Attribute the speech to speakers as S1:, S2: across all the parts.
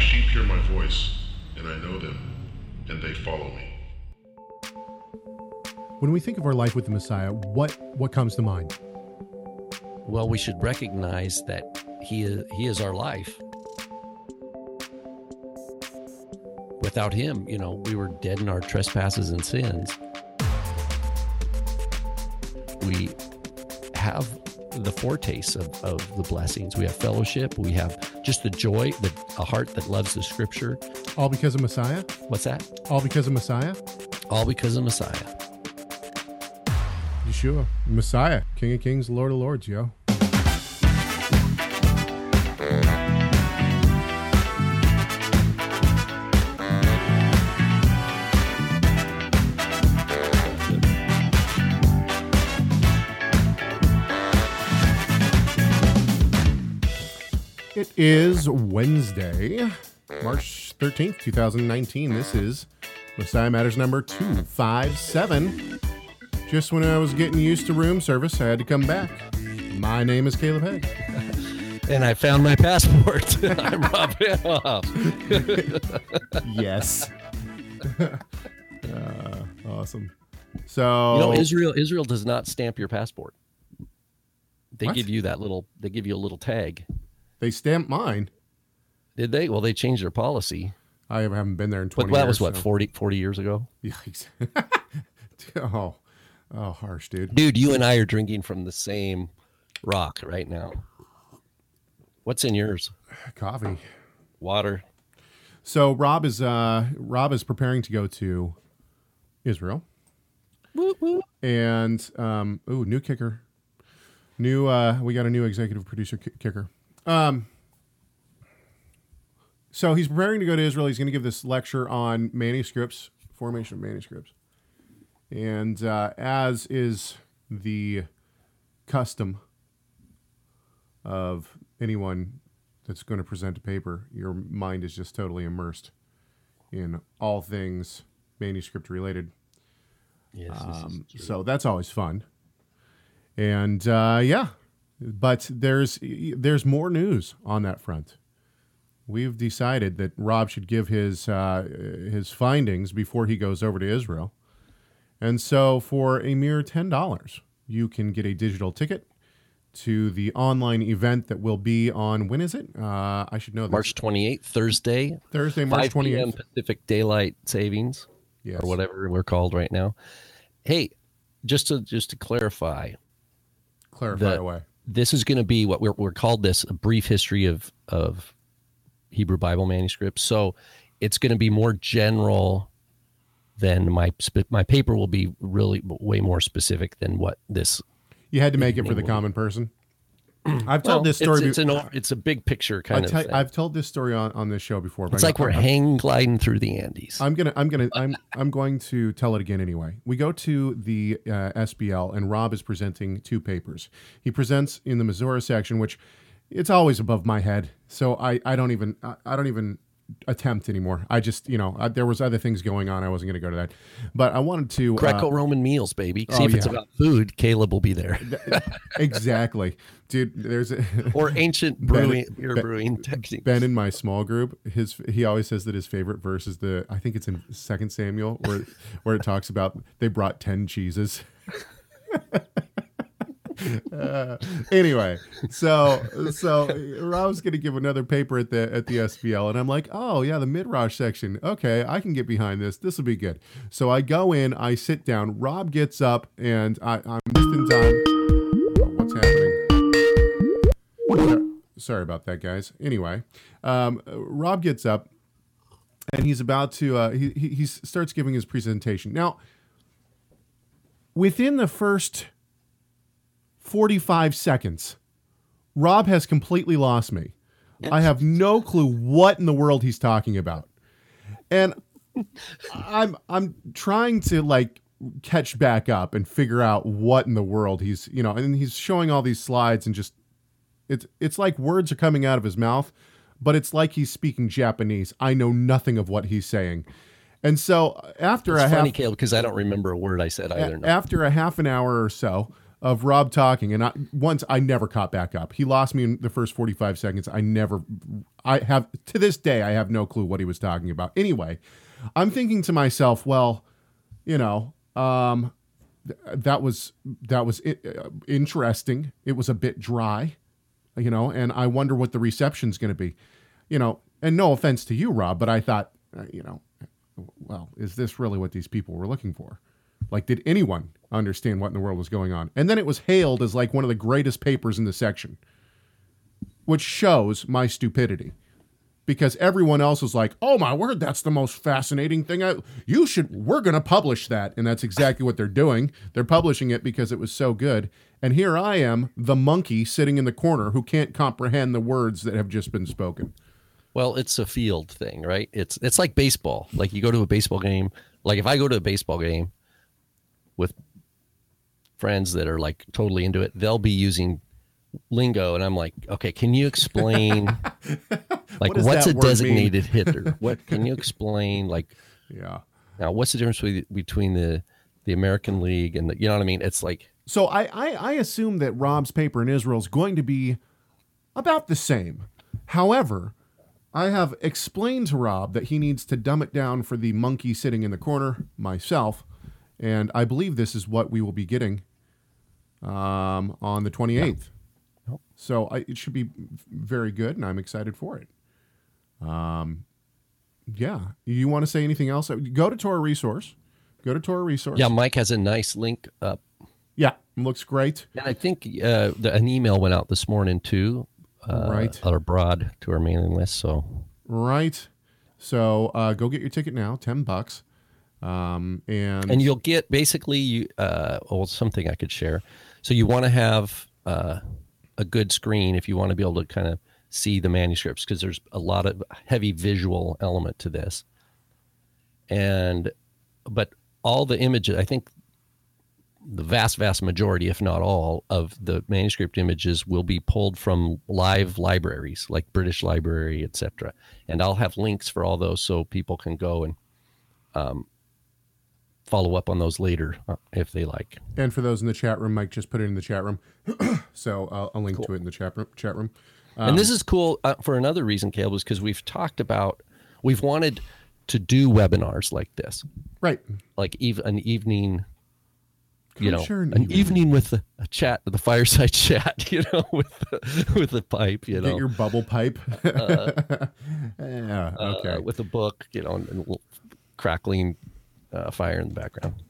S1: sheep hear my voice, and I know them, and they follow me.
S2: When we think of our life with the Messiah, what what comes to mind?
S3: Well, we should recognize that he is, he is our life. Without him, you know, we were dead in our trespasses and sins. We have the foretaste of, of the blessings. We have fellowship. We have just the joy, the, a heart that loves the scripture.
S2: All because of Messiah?
S3: What's that?
S2: All because of Messiah?
S3: All because of Messiah.
S2: Yeshua, Messiah, King of Kings, Lord of Lords, yo. Is Wednesday, March 13th, 2019. This is Messiah Matters number 257. Just when I was getting used to room service, I had to come back. My name is Caleb Hegg.
S3: And I found my passport. I'm Rob Vanhoff.
S2: Yes. uh, awesome. So,
S3: You know, Israel Israel does not stamp your passport. They
S2: What?
S3: give you that little they give you a little tag.
S2: They stamped mine.
S3: Did they? Well, they changed their policy.
S2: I haven't been there in 20
S3: But
S2: 20
S3: that
S2: years.
S3: was what,
S2: so-
S3: 40, 40 years ago?
S2: Yikes. oh, oh, harsh, dude.
S3: Dude, you and I are drinking from the same rock right now. What's in yours?
S2: Coffee.
S3: Water.
S2: So Rob is uh Rob is preparing to go to Israel. And um ooh, new kicker. New uh we got a new executive producer ki- kicker. Um so he's preparing to go to Israel. He's going to give this lecture on manuscripts, formation of manuscripts. And uh, as is the custom of anyone that's going to present a paper, your mind is just totally immersed in all things manuscript related.
S3: Yes.
S2: Um, so that's always fun. And uh, yeah, but there's there's more news on that front. We've decided that Rob should give his uh, his findings before he goes over to Israel, and so for a mere ten dollars, you can get a digital ticket to the online event that will be on when is it? Uh, I should know this.
S3: March 28th, Thursday,
S2: Thursday, March
S3: 5
S2: twenty
S3: p.m. Pacific Daylight Savings
S2: Yes.
S3: or whatever we're called right now. Hey, just to just to clarify,
S2: Clarify
S3: the-
S2: away.
S3: This is going to be what we're, we're called this a brief history of of Hebrew Bible manuscripts. So it's going to be more general than my my paper will be really way more specific than what this.
S2: You had to make it for the common person. I've
S3: Well,
S2: told this story.
S3: It's, it's, an, it's a big picture kind of.
S2: I've told this story on, on this show before.
S3: It's like we're
S2: I'm-
S3: hang gliding through the Andes.
S2: I'm gonna, I'm gonna, I'm, I'm going to tell it again anyway. We go to the uh, SBL, and Rob is presenting two papers. He presents in the Missouri section, which it's always above my head, so I, I don't even, I, I don't even attempt anymore. I just, you know, I, there was other things going on. I wasn't going to go to that, but I wanted to. uh,
S3: Greco-Roman meals, baby. See
S2: oh,
S3: if it's
S2: yeah.
S3: about food, Caleb will be there.
S2: exactly, dude. There's a,
S3: or ancient
S2: Ben-
S3: brewing, beer
S2: Ben-
S3: brewing techniques.
S2: Ben in my small group, his he always says that his favorite verse is the I think it's in Second Samuel where where it talks about they brought ten cheeses. Uh, anyway, so so Rob's gonna give another paper at the at the SBL, and I'm like, oh yeah, the midrash section. Okay, I can get behind this. This will be good. So I go in, I sit down. Rob gets up, and I, I'm just in time. Oh, what's happening? Sorry about that, guys. Anyway, um, Rob gets up and he's about to uh, he he starts giving his presentation. Now, within the first forty-five seconds, Rob has completely lost me. I have no clue what in the world he's talking about, and I'm I'm trying to like catch back up and figure out what in the world he's you know, and he's showing all these slides and just it's it's like words are coming out of his mouth, but it's like he's speaking Japanese. I know nothing of what he's saying. And so after
S3: It's
S2: a
S3: funny,
S2: half
S3: Caleb, because I don't remember a word I said either.
S2: a- after a half an hour or so, of Rob talking, and I, once I never caught back up. He lost me in the first 45 seconds. I never, I have, to this day, I have no clue what he was talking about. Anyway, I'm thinking to myself, well, you know, um, th- that was, that was uh, interesting. It was a bit dry, you know, and I wonder what the reception's going to be, you know, and no offense to you, Rob, but I thought, uh, you know, well, is this really what these people were looking for? Like, did anyone understand what in the world was going on? And then it was hailed as like one of the greatest papers in the section, which shows my stupidity. Because everyone else was like, "Oh my word, that's the most fascinating thing! I you should we're going to publish that." And that's exactly what they're doing. They're publishing it because it was so good. And here I am, the monkey sitting in the corner who can't comprehend the words that have just been spoken.
S3: Well, it's a field thing, right? It's it's like baseball. Like you go to a baseball game. Like if I go to a baseball game with friends that are like totally into it, they'll be using lingo, and I'm like, okay, can you explain like
S2: What
S3: what's a
S2: word mean?
S3: designated hitter? What can you explain? Like
S2: Yeah.
S3: now, what's the difference be- between the the American League and the, you know what I mean? It's like
S2: So I, I, I assume that Rob's paper in Israel is going to be about the same. However, I have explained to Rob that he needs to dumb it down for the monkey sitting in the corner, myself, and I believe this is what we will be getting um, on the 28th.
S3: Yep.
S2: So I, it should be very good, and I'm excited for it. Um, yeah. You want to say anything else? Go to Torah Resource. Go to Torah Resource.
S3: yeah, Mike has a nice link up
S2: Yeah. Looks great.
S3: And I think uh, the, an email went out this morning too, uh,
S2: Right.
S3: or abroad to our mailing list. So
S2: Right. So uh, go get your ticket now, ten bucks. Um, and
S3: and you'll get basically uh, well something I could share. So you want to have uh, a good screen if you want to be able to kind of see the manuscripts because there's a lot of heavy visual element to this. And but all the images, I think the vast vast majority if not all of the manuscript images will be pulled from live libraries like british library etc and i'll have links for all those so people can go and um, follow up on those later uh, if they like
S2: and for those in the chat room, Mike just put it in the chat room. so I'll, I'll link to it in the chat room. Chat room.
S3: and this is cool uh, for another reason caleb is because we've talked about we've wanted to do webinars like this
S2: Right.
S3: like eve- an evening you know
S2: share an evening.
S3: evening with a, a chat the fireside chat you know with the, with a pipe you know
S2: Get your bubble pipe. yeah.
S3: uh,
S2: Okay.
S3: with a book, you know, and, and crackling uh, fire in the background.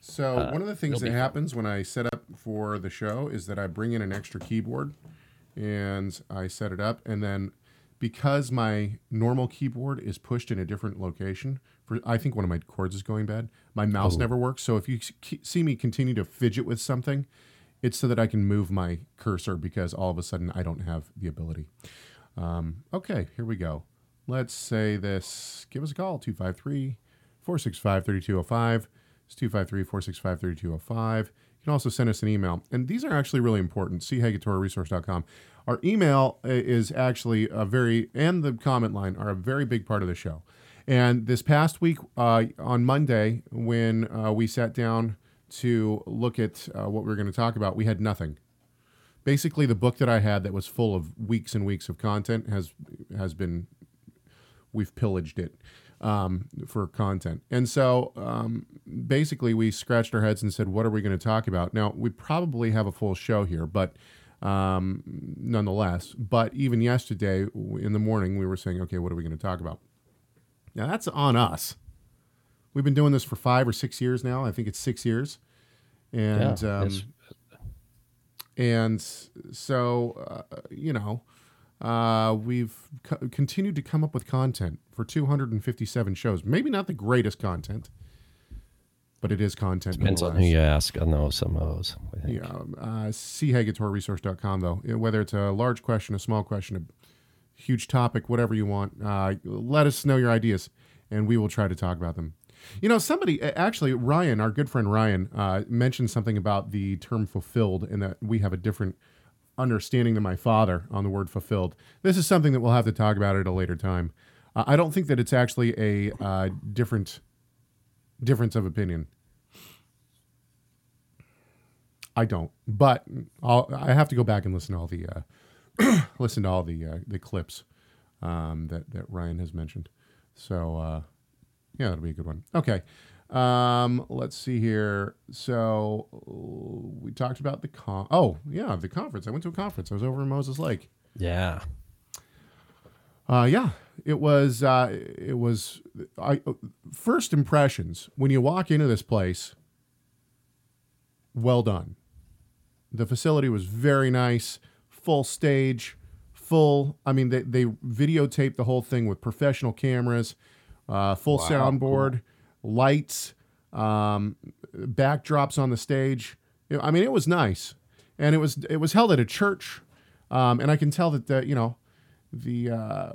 S2: So one of the things that
S3: be fun.
S2: happens when I set up for the show is that I bring in an extra keyboard and I set it up and then because my normal keyboard is pushed in a different location for I think one of my cords is going bad. My mouse
S3: Oh.
S2: never works. So if you see me continue to fidget with something, it's so that I can move my cursor because all of a sudden I don't have the ability. Um, okay, here we go. Let's say this. Give us a call 253 465 3205. It's 253 465 3205. You can also send us an email. And these are actually really important. See resource.com. Our email uh, is actually a very, and the comment line are a very big part of the show. And this past week, uh, on Monday, when uh, we sat down to look at uh, what we were going to talk about, we had nothing basically the book that I had that was full of weeks and weeks of content has has been we've pillaged it um, for content, and so um, basically we scratched our heads and said, "What are we going to talk about?" Now we probably have a full show here, but um, nonetheless, but even yesterday in the morning we were saying, "Okay, what are we going to talk about?" Now that's on us. We've been doing this for five or six years now. I think it's six years, and
S3: Yeah,
S2: um, and so uh, you know uh, we've co- continued to come up with content for 257 shows maybe not the greatest content but it is content
S3: Depends on who you ask. I know some of those. I think.
S2: yeah uh, chegatorresource.com though whether it's a large question a small question a huge topic whatever you want uh, let us know your ideas and we will try to talk about them you know somebody actually ryan our good friend ryan uh, mentioned something about the term fulfilled and that we have a different understanding than my father on the word fulfilled this is something that we'll have to talk about at a later time uh, i don't think that it's actually a uh, different difference of opinion I don't, but I'll, I have to go back and listen to all the uh, listen to all the uh, the clips um, that that Ryan has mentioned. So uh, yeah, that'll be a good one. Okay, um, let's see here. So we talked about the con. Oh yeah, the conference. I went to a conference. I was over in Moses Lake.
S3: Yeah.
S2: Uh, yeah, it was. Uh, it was. I first impressions when you walk into this place. Well done. The facility was very nice, full stage, full. I mean, they they videotaped the whole thing with professional cameras, uh, full
S3: Wow,
S2: soundboard, lights, um, backdrops on the stage. I mean, it was nice, and it was it was held at a church, um, and I can tell that the you know the uh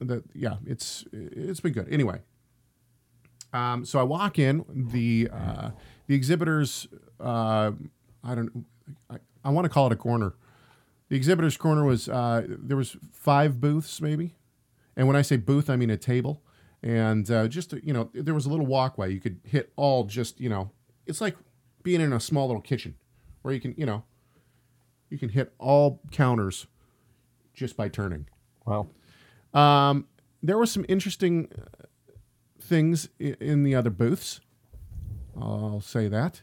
S2: the yeah it's it's been good. Anyway um so i walk in the uh the exhibitors uh i don't i, I want to call it a corner. The exhibitors corner was uh there was five booths maybe? And when i say booth i mean a table and uh just you know there was a little walkway you could hit all just you know it's like being in a small little kitchen where you can you know you can hit all counters just by turning.
S3: Wow.
S2: Um, there were some interesting uh, things in the other booths. I'll say that.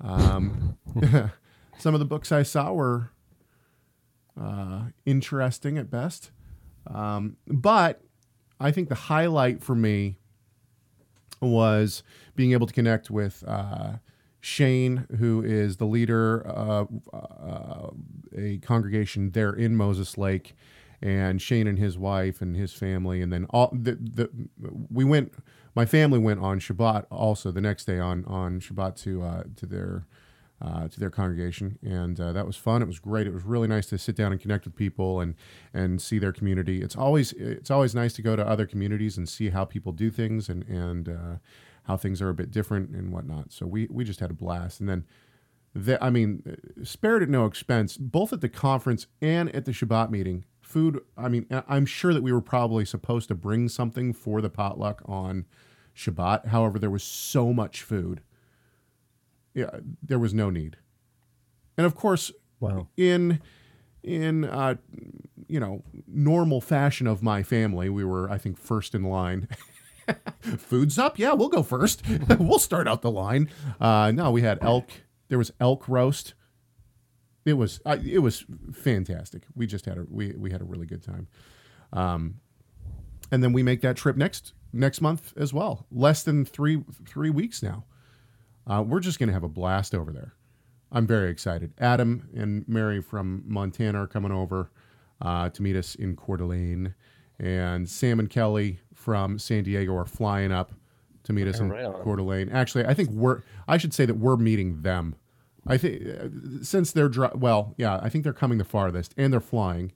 S2: Um, some of the books I saw were uh, interesting at best. Um, but I think the highlight for me was being able to connect with uh, Shane, who is the leader of uh, a congregation there in Moses Lake, and Shane and his wife and his family, and then all the, the we went. My family went on Shabbat also the next day on on Shabbat to uh, to their uh, to their congregation, and uh, that was fun. It was great. It was really nice to sit down and connect with people and and see their community. It's always it's always nice to go to other communities and see how people do things and and uh, how things are a bit different and whatnot. So we we just had a blast, and then. The, I mean, spared at no expense, both at the conference and at the Shabbat meeting. Food, I mean, I'm sure that we were probably supposed to bring something for the potluck on Shabbat. However, there was so much food. Yeah, there was no need. And of course,
S3: Wow.
S2: in in uh, you know normal fashion of my family, we were I think first in line. Food's up, yeah, we'll go first. we'll start out the line. Uh, no, we had elk. There was elk roast. It was uh, it was fantastic. We just had a we we had a really good time. Um, and then we make that trip next next month as well. Less than three three weeks now. Uh, we're just gonna have a blast over there. I'm very excited. Adam and Mary from Montana are coming over uh, to meet us in Coeur d'Alene, and Sam and Kelly from San Diego are flying up to meet us in
S3: Right.
S2: Coeur d'Alene. Actually, I think we're. I should say that we're meeting them. I think uh, since they're dri- well, yeah, I think they're coming the farthest, and they're flying.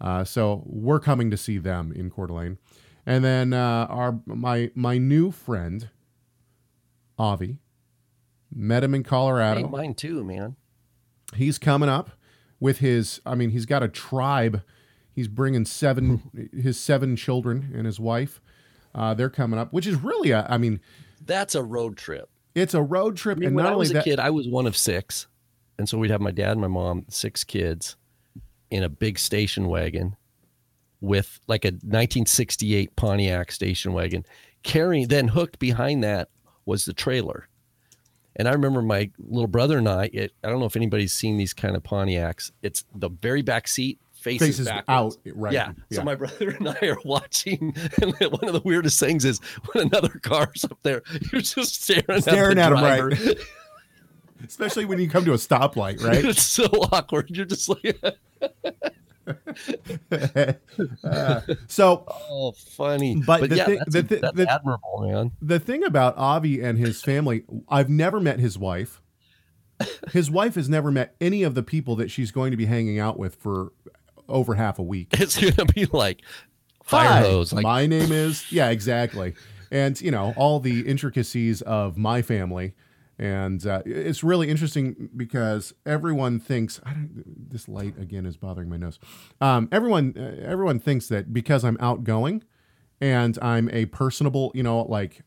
S2: Uh, so we're coming to see them in Coeur d'Alene, and then uh, our my my new friend, Avi, met him in Colorado
S3: Hey, mine too, man.
S2: he's coming up with his i mean he's got a tribe he's bringing seven his seven children and his wife uh, they're coming up which is really a, i mean
S3: That's a road trip.
S2: it's a road trip
S3: I mean,
S2: and
S3: when
S2: not
S3: I
S2: only
S3: was a
S2: that
S3: kid, I was one of six, and so we'd have my dad and my mom, six kids, in a big station wagon with like a 1968 Pontiac station wagon, carrying. Then hooked behind that was the trailer, and I remember my little brother and I. It, I don't know if anybody's seen these kind of Pontiacs. It's the very back seat faces,
S2: faces out right
S3: Yeah. So my brother and I are watching, and one of the weirdest things is when another car's up there, you're just staring,
S2: Staring
S3: at,
S2: at
S3: the
S2: 'em, right.
S3: driver.
S2: especially when you come to a stoplight right
S3: it's so awkward. You're just like,
S2: Uh, so
S3: oh, funny.
S2: But the
S3: yeah,
S2: thing-
S3: that's,
S2: the
S3: that's
S2: the-
S3: admirable, man.
S2: the thing about avi and his family i've never met his wife his wife has never met any of the people that she's going to be hanging out with for over half a week
S3: It's gonna be like fire hose. Like,
S2: my name is yeah, exactly, and you know all the intricacies of my family, and uh, it's really interesting because everyone thinks I don't, this light again is bothering my nose. Um, everyone, uh, everyone thinks that because I'm outgoing and I'm a personable, you know, like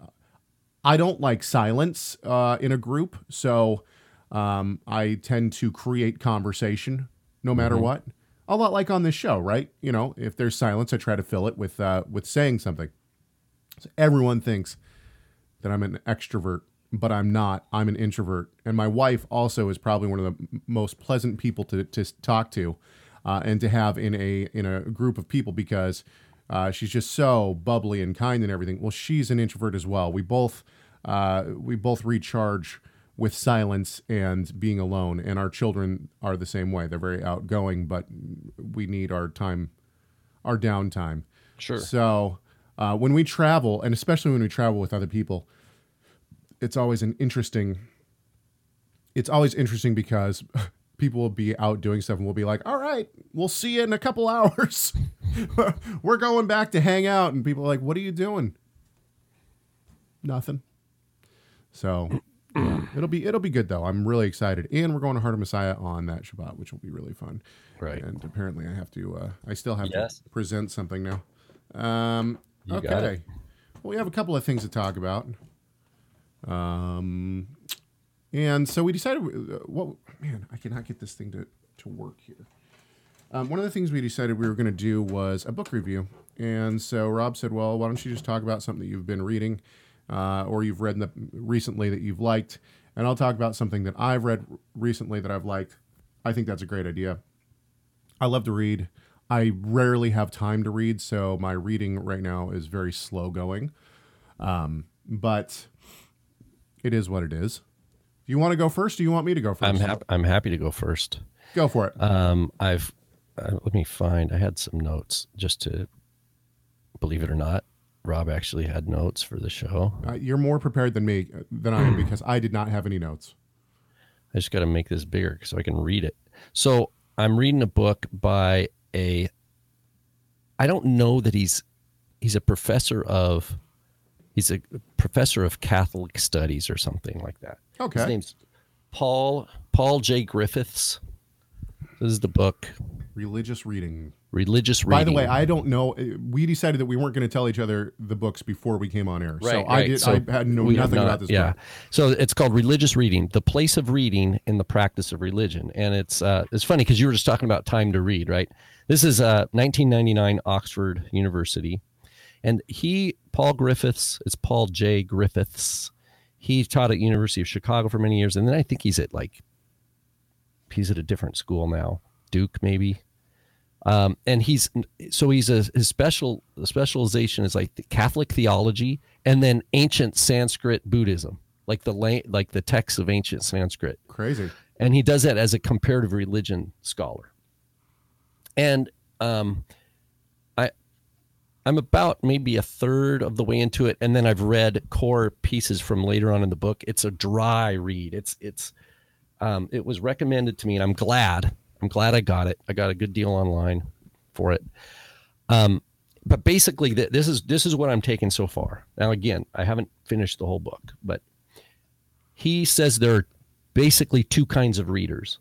S2: I don't like silence uh, in a group, so Um, I tend to create conversation no matter
S3: Mm-hmm.
S2: what. A lot like on this show, right? You know, if there's silence, I try to fill it with uh, with saying something. So everyone thinks that I'm an extrovert, but I'm not. I'm an introvert, and my wife also is probably one of the most pleasant people to to talk to, uh, and to have in a in a group of people because uh, she's just so bubbly and kind and everything. Well, she's an introvert as well. We both uh, we both recharge with silence and being alone, and our children are the same way. They're very outgoing, but we need our time, our downtime.
S3: Sure.
S2: So uh, when we travel, and especially when we travel with other people, it's always an interesting. It's always interesting because people will be out doing stuff, and we'll be like, "All right, we'll see you in a couple hours. We're going back to hang out," and people are like, "What are you doing?" Nothing. So yeah, it'll be it'll be good though. I'm really excited, and we're going to Heart of Messiah on that Shabbat, which will be really fun.
S3: Right.
S2: And apparently, I have to. Uh, I still have
S3: Yes.
S2: to present something now. Um, okay. Well, we have a couple of things to talk about. Um, and so we decided. Uh, what man, I cannot get this thing to to work here. Um, one of the things we decided we were going to do was a book review, and so Rob said, "Well, why don't you just talk about something that you've been reading, uh, or you've read the, recently that you've liked, and I'll talk about something that I've read recently that I've liked. I think that's a great idea. I love to read. I rarely have time to read, so my reading right now is very slow going. Um, but it is what it is. Do you want to go first? Or do you want me to go 1st
S3: I'm happy. I'm happy to go first.
S2: Go for it.
S3: Um, I've uh, let me find. I had some notes just to believe it or not. Rob actually had notes for the show.
S2: Uh, you're more prepared than me uh, than I am because I did not have any notes.
S3: I just got to make this bigger so I can read it. So I'm reading a book by a. I don't know that he's he's a professor of he's a professor of Catholic studies or something like that.
S2: Okay.
S3: His name's Paul Paul J Griffiths. This is the book
S2: Religious reading.
S3: Religious Reading.
S2: By the way, I don't know. We decided that we weren't going to tell each other the books before we came on air. so
S3: Right,
S2: I
S3: right.
S2: did.
S3: So
S2: I had
S3: no,
S2: nothing
S3: not-
S2: about this
S3: Yeah.
S2: book.
S3: So it's called religious reading, the place of reading in the practice of religion, and it's uh, it's funny because you were just talking about time to read, right? This is uh, 1999 Oxford University, and he Paul Griffiths, it's Paul J Griffiths. He taught at University of Chicago for many years, and then I think he's at like he's at a different school now, Duke maybe. Um, and he's so he's a his special specialization is like the Catholic theology and then ancient Sanskrit Buddhism, like the la- like the texts of ancient Sanskrit,
S2: Crazy.
S3: and he does that as a comparative religion scholar. And um, I'm about maybe a third of the way into it, and then I've read core pieces from later on in the book. It's a dry read. It's it's um, it was recommended to me, and I'm glad. I'm glad I got it. I got a good deal online for it. Um, but basically, th- this is this is what I'm taking so far. Now, again, I haven't finished the whole book, but he says there are basically two kinds of readers.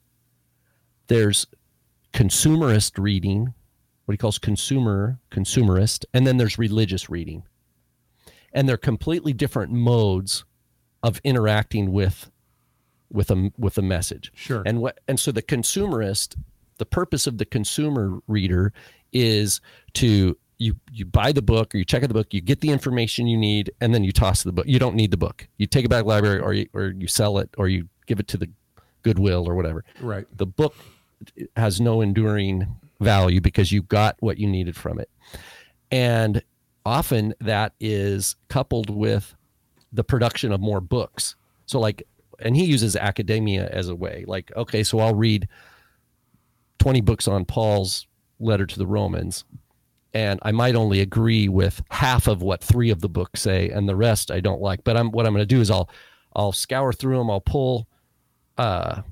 S3: There's consumerist reading, what he calls consumer consumerist, and then there's religious reading, and they're completely different modes of interacting with with a with a message.
S2: Sure.
S3: And what and so the consumerist, the purpose of the consumer reader is to you you buy the book or you check out the book, you get the information you need, and then you toss the book. You don't need the book. You take it back to the library or you or you sell it or you give it to the Goodwill or whatever.
S2: Right.
S3: The book has no enduring value because you got what you needed from it. And often that is coupled with the production of more books. So like and he uses academia as a way. Like, okay, so I'll read 20 books on Paul's letter to the Romans and I might only agree with half of what three of the books say and the rest I don't like. But I'm what I'm going to do is I'll I'll scour through them, I'll pull uh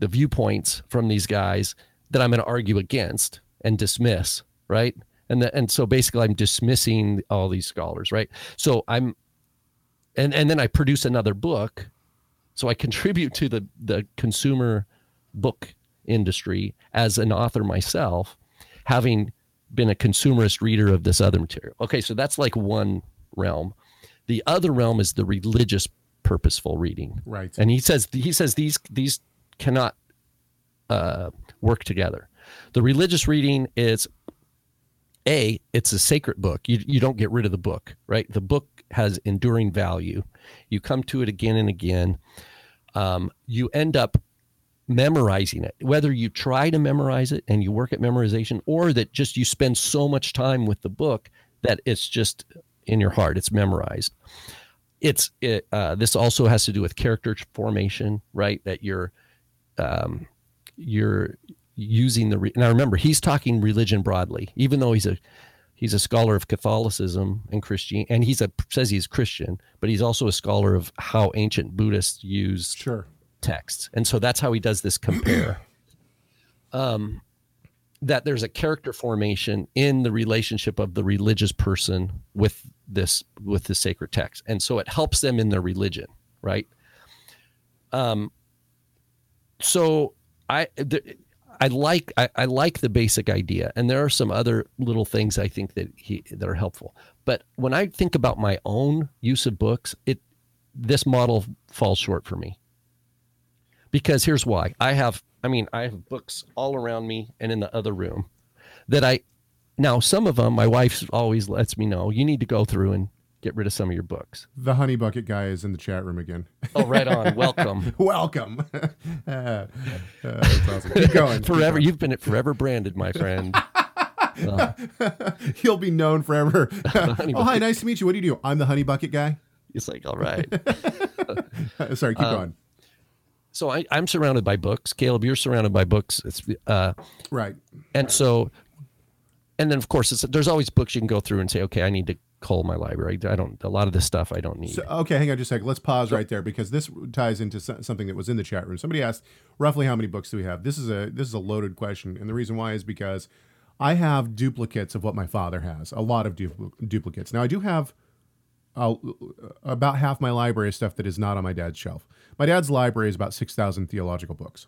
S3: the viewpoints from these guys that I'm going to argue against and dismiss, right? And the, and so basically I'm dismissing all these scholars, right? So I'm and and then I produce another book. So I contribute to the the consumer book industry as an author myself, having been a consumerist reader of this other material. Okay, so that's like one realm. The other realm is the religious purposeful reading.
S2: Right.
S3: And he says he says these these cannot uh, work together. The religious reading is a it's a sacred book. You you don't get rid of the book, right? The book has enduring value. You come to it again and again. Um, you end up memorizing it whether you try to memorize it and you work at memorization or that just you spend so much time with the book that it's just in your heart it's memorized it's it, uh, this also has to do with character formation right that you're um, you're using the re- now remember he's talking religion broadly even though he's a he's a scholar of catholicism and christian and he's a says he's christian but he's also a scholar of how ancient buddhists use
S2: Sure.
S3: texts. And so that's how he does this compare. Um that there's a character formation in the relationship of the religious person with this with the sacred text. And so it helps them in their religion right? Um so i i like I, I like the basic idea and there are some other little things i think that he that are helpful. But when i think about my own use of books it this model falls short for me. Because here's why. I have i mean i have books all around me and in the other room that i now some of them my wife always lets me know you need to go through and get rid of some of your books
S2: The honey bucket guy is in the chat room again.
S3: oh right on welcome
S2: Welcome. Uh, that's awesome. Keep going. Keep
S3: forever
S2: going.
S3: you've been it forever branded my friend Uh,
S2: He'll be known forever. oh, hi. Nice to meet you. What do you do? I'm the honey bucket guy.
S3: it's like all right
S2: Sorry. Keep
S3: Um,
S2: going.
S3: so I, i'm surrounded by books caleb you're surrounded by books it's uh
S2: Right.
S3: and so and then of course it's, there's always books you can go through and say okay i need to cull my library i don't a lot of this stuff i don't need
S2: So, okay, hang on just a second. Let's pause right there because this ties into something that was in the chat room. Somebody asked roughly how many books do we have. This is a this is a loaded question, and the reason why is because I have duplicates of what my father has. A lot of dupl- duplicates. Now I do have uh, about half my library is stuff that is not on my dad's shelf. My dad's library is about six thousand theological books.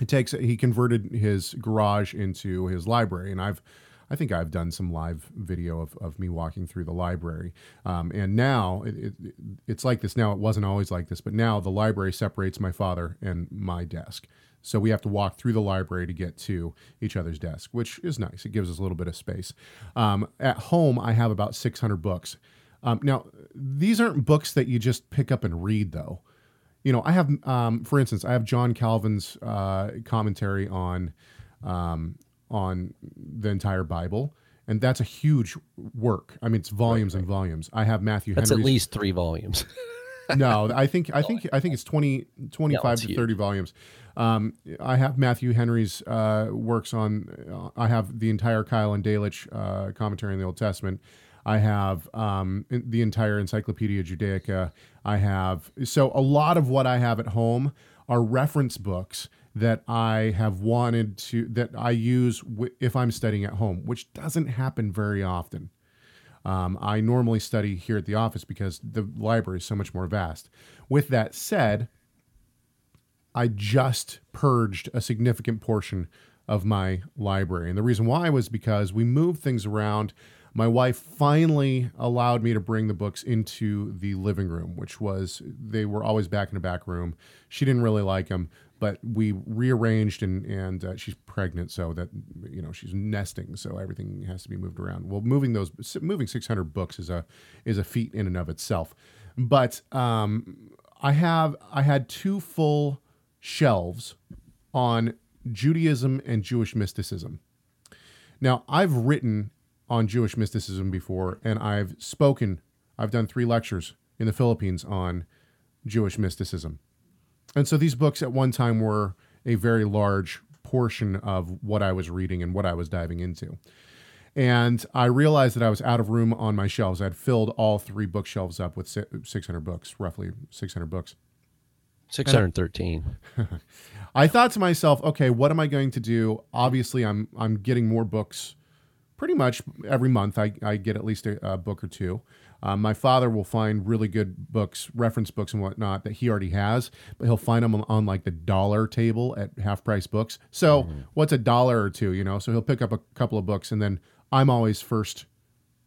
S2: It takes he converted his garage into his library, and I've I think I've done some live video of, of me walking through the library. Um, and now it, it, it's like this. Now it wasn't always like this, but now the library separates my father and my desk. So we have to walk through the library to get to each other's desk, which is nice. It gives us a little bit of space. Um, at home, I have about 600 books. Um, now, these aren't books that you just pick up and read, though you know, I have, um, for instance, I have John Calvin's uh, commentary on um, on the entire Bible, and that's a huge work. I mean, it's volumes and volumes. I have Matthew
S3: that's at least three volumes
S2: no, I think I think I think it's 20, 25
S3: it's
S2: to
S3: huge.
S2: thirty volumes. Um, I have Matthew Henry's uh, works on. Uh, I have the entire Keil and Delitzsch uh, commentary on the Old Testament. I have um, the entire Encyclopedia Judaica. I have so a lot of what I have at home are reference books that I have wanted to that I use w- if I'm studying at home, which doesn't happen very often. Um, I normally study here at the office because the library is so much more vast. With that said, I just purged a significant portion of my library. And the reason why was because we moved things around. My wife finally allowed me to bring the books into the living room, which was, they were always back in the back room. She didn't really like them, but we rearranged and, and uh, she's pregnant, so that, you know, she's nesting, so everything has to be moved around. Well, moving those, moving 600 books is a, is a feat in and of itself. But um, I have, I had two full shelves on Judaism and Jewish mysticism. Now, I've written on Jewish mysticism before, and I've spoken, I've done three lectures in the Philippines on Jewish mysticism. And so these books at one time were a very large portion of what I was reading and what I was diving into. And I realized that I was out of room on my shelves. I'd filled all three bookshelves up with 600 books, roughly 600 books.
S3: 613
S2: I thought to myself, okay, what am I going to do? Obviously, I'm I'm getting more books pretty much every month. I, I get at least a, a book or two. Um, my father will find really good books, reference books and whatnot that he already has, but he'll find them on, on like the dollar table at half price books. So what's a dollar or two, you know? So he'll pick up a couple of books and then I'm always first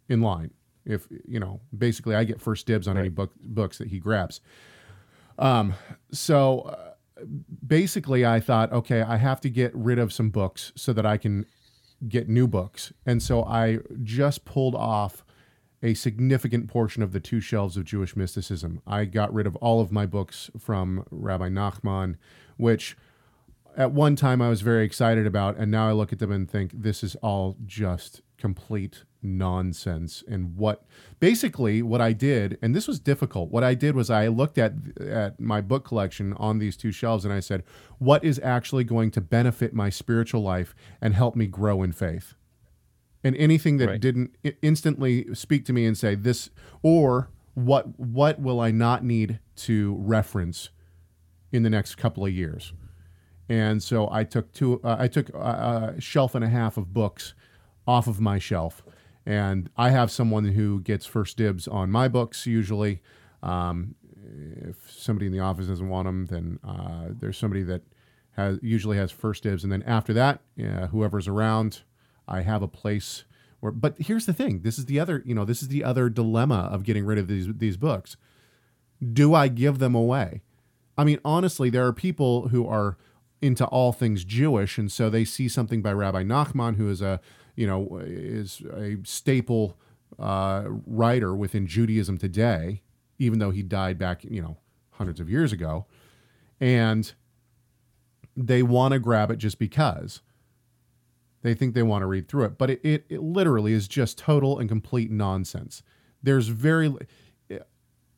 S2: in line. If you know, basically, I get first dibs on any book books that he grabs. Um, so uh, basically, I thought, okay, I have to get rid of some books so that I can get new books, and so I just pulled off a significant portion of the two shelves of Jewish mysticism. I got rid of all of my books from Rabbi Nachman, which at one time I was very excited about, and now I look at them and think this is all just complete nonsense. And what basically what I did, and this was difficult. What I did was I looked at at my book collection on these two shelves, and I said, what is actually going to benefit my spiritual life and help me grow in faith? And anything that
S3: Right.
S2: didn't instantly speak to me and say this, or what what will I not need to reference in the next couple of years? and so I took two. Uh, I took a, a shelf and a half of books off of my shelf, and I have someone who gets first dibs on my books usually. Um, if somebody in the office doesn't want them, then uh, there's somebody that has usually has first dibs, and then after that, uh, whoever's around, I have a place where. But here's the thing: this is the other. You know, this is the other dilemma of getting rid of these these books. Do I give them away? I mean, honestly, there are people who are into all things Jewish, and so they see something by Rabbi Nachman, who is a you know is a staple uh, writer within Judaism today, even though he died back you know hundreds of years ago, and they want to grab it just because they think they want to read through it, but it, it, it literally is just total and complete nonsense. There's very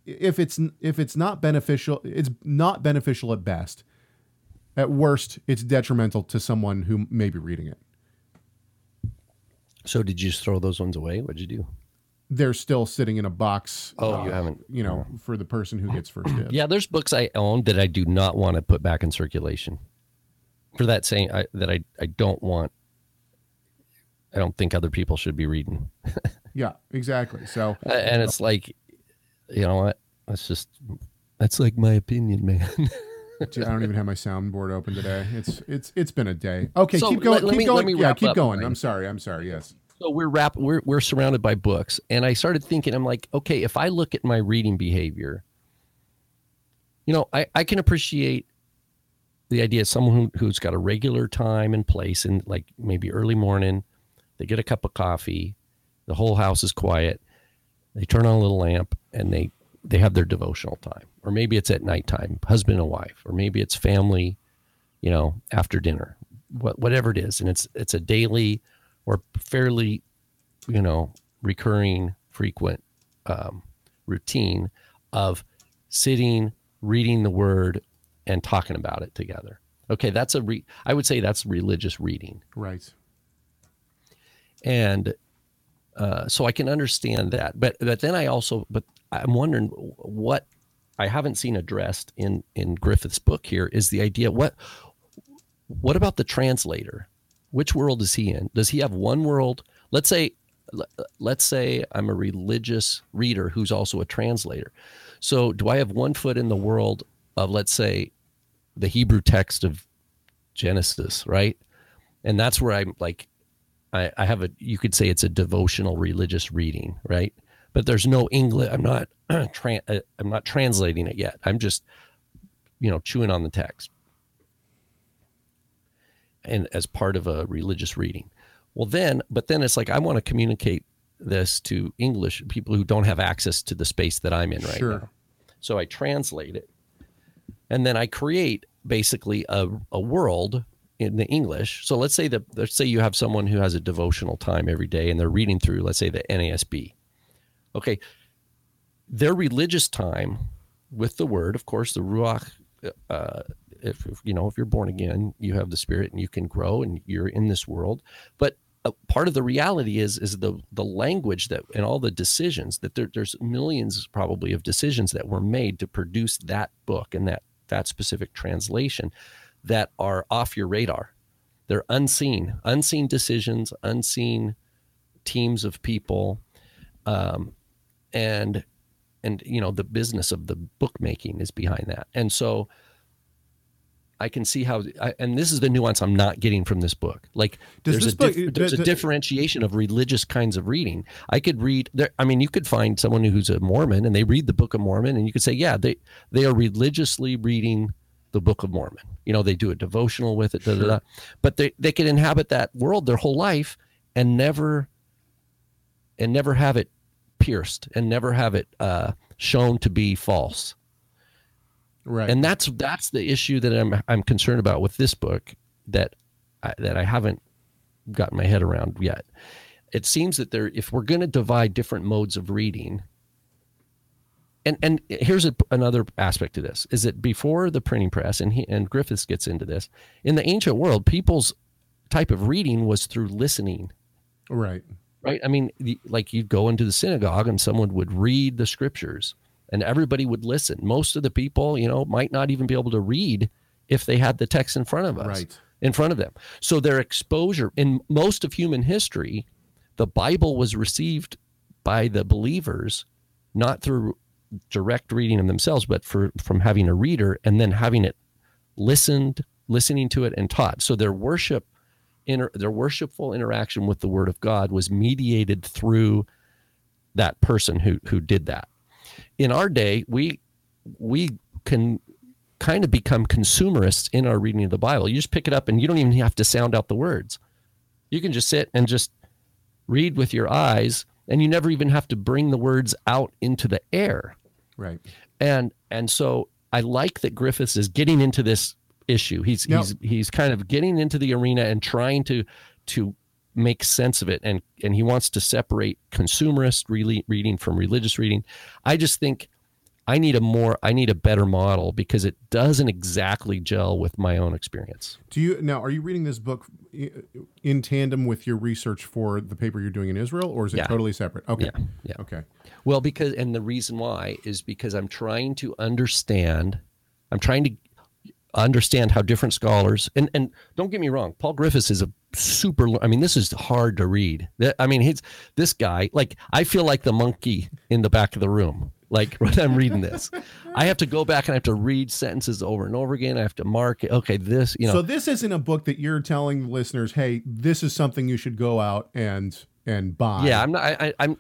S2: if it's if it's not beneficial, it's not beneficial at best. At worst, it's detrimental to someone who may be reading it.
S3: So did you just throw those ones away? What'd you do?
S2: They're still sitting in a box.
S3: Oh, you haven't.
S2: You know, for the person who gets first dibs.
S3: Yeah, there's books I own that I do not want to put back in circulation. For that saying I, that I, I don't want. I don't think other people should be reading.
S2: Yeah, exactly. So
S3: Uh, and it's like, you know what? That's just that's like my opinion, man.
S2: I don't even have my soundboard open today. It's it's it's been a day. Okay,
S3: So
S2: keep going.
S3: let- let
S2: keep
S3: me-
S2: going.
S3: let me
S2: yeah, keep
S3: up
S2: going.
S3: mine.
S2: I'm sorry. I'm sorry. Yes.
S3: so we're wrap we're we're surrounded by books, and I started thinking, I'm like, okay, if I look at my reading behavior, you know, I I can appreciate the idea of someone who, who's got a regular time and place, and like maybe early morning, they get a cup of coffee, the whole house is quiet, they turn on a little lamp, and they they have their devotional time, or maybe it's at nighttime, husband and wife, or maybe it's family, you know, after dinner, what, whatever it is, and it's it's a daily or fairly, you know, recurring, frequent um, routine of sitting, reading the word, and talking about it together. Okay, that's a re- I would say that's religious reading,
S2: Right.
S3: and uh, so I can understand that. But but then I also but I'm wondering what I haven't seen addressed in in Griffith's book here is the idea what what about the translator? Which world is he in? Does he have one world? Let's say let's say I'm a religious reader who's also a translator. So do I have one foot in the world of let's say the Hebrew text of Genesis, right? And that's where I'm like I, I have a you could say it's a devotional religious reading, right? But there's no English. I'm not tran uh, I'm not translating it yet. I'm just you know chewing on the text, and as part of a religious reading. Well, then, but then it's like I want to communicate this to English people who don't have access to the space that I'm in right
S2: Sure.
S3: now. So I translate it, and then I create basically a, a world in the English. So let's say that let's say you have someone who has a devotional time every day and they're reading through, let's say the NASB. Okay, their religious time with the Word, of course, the Ruach. Uh, if, if you know if you're born again, you have the Spirit and you can grow and you're in this world. But uh, part of the reality is is the the language that and all the decisions that there, there's millions probably of decisions that were made to produce that book and that that specific translation that are off your radar. They're unseen, unseen decisions, unseen teams of people, um, and and you know the business of the bookmaking is behind that. And so, I can see how, I, and this is the nuance I'm not getting from this book. Like,
S2: Does
S3: there's a
S2: book-
S3: dif- there's
S2: the-
S3: a differentiation of religious kinds of reading. I could read there. I mean, you could find someone who's a Mormon and they read the Book of Mormon, and you could say, yeah, they they are religiously reading the Book of Mormon. You know, they do a devotional with it, da, da, da. but they they can inhabit that world their whole life and never and never have it pierced and never have it uh, shown to be false
S2: Right.
S3: and that's that's the issue that I'm I'm concerned about with this book that I, that I haven't gotten my head around yet. It seems that there, if we're going to divide different modes of reading, and and here's a, another aspect to this is that before the printing press, and he, and Griffiths gets into this in the ancient world, people's type of reading was through listening
S2: right.
S3: Right? I mean, like you'd go into the synagogue and someone would read the scriptures and everybody would listen. Most of the people, you know, might not even be able to read if they had the text in front of us,
S2: Right.
S3: in front of them. So their exposure in most of human history, the Bible was received by the believers not through direct reading of themselves, but for from having a reader and then having it listened, listening to it and taught. So their worship inter, their worshipful interaction with the word of God was mediated through that person who who did that. In our day, we we can kind of become consumerists in our reading of the Bible. You just pick it up and you don't even have to sound out the words. You can just sit and just read with your eyes and you never even have to bring the words out into the air
S2: Right.
S3: and and so I like that Griffiths is getting into this issue. He's he's he's kind of getting into the arena and trying to to make sense of it, and and he wants to separate consumerist really reading from religious reading. I just think I need a more I need a better model because it doesn't exactly gel with my own experience.
S2: Do you now? Are you reading this book in tandem with your research for the paper you're doing in Israel, or is it
S3: Yeah.
S2: totally separate? Okay.
S3: Yeah, yeah.
S2: Okay.
S3: Well, because and the reason why is because I'm trying to understand. I'm trying to understand how different scholars and and don't get me wrong, Paul Griffiths is a super. I mean, this is hard to read. I mean, he's this guy. Like, I feel like the monkey in the back of the room. Like when I'm reading this, I have to go back and I have to read sentences over and over again. I have to mark it. Okay, this you know.
S2: So this isn't a book that you're telling the listeners, "Hey, this is something you should go out and and buy."
S3: Yeah, I'm not. I, I, I'm.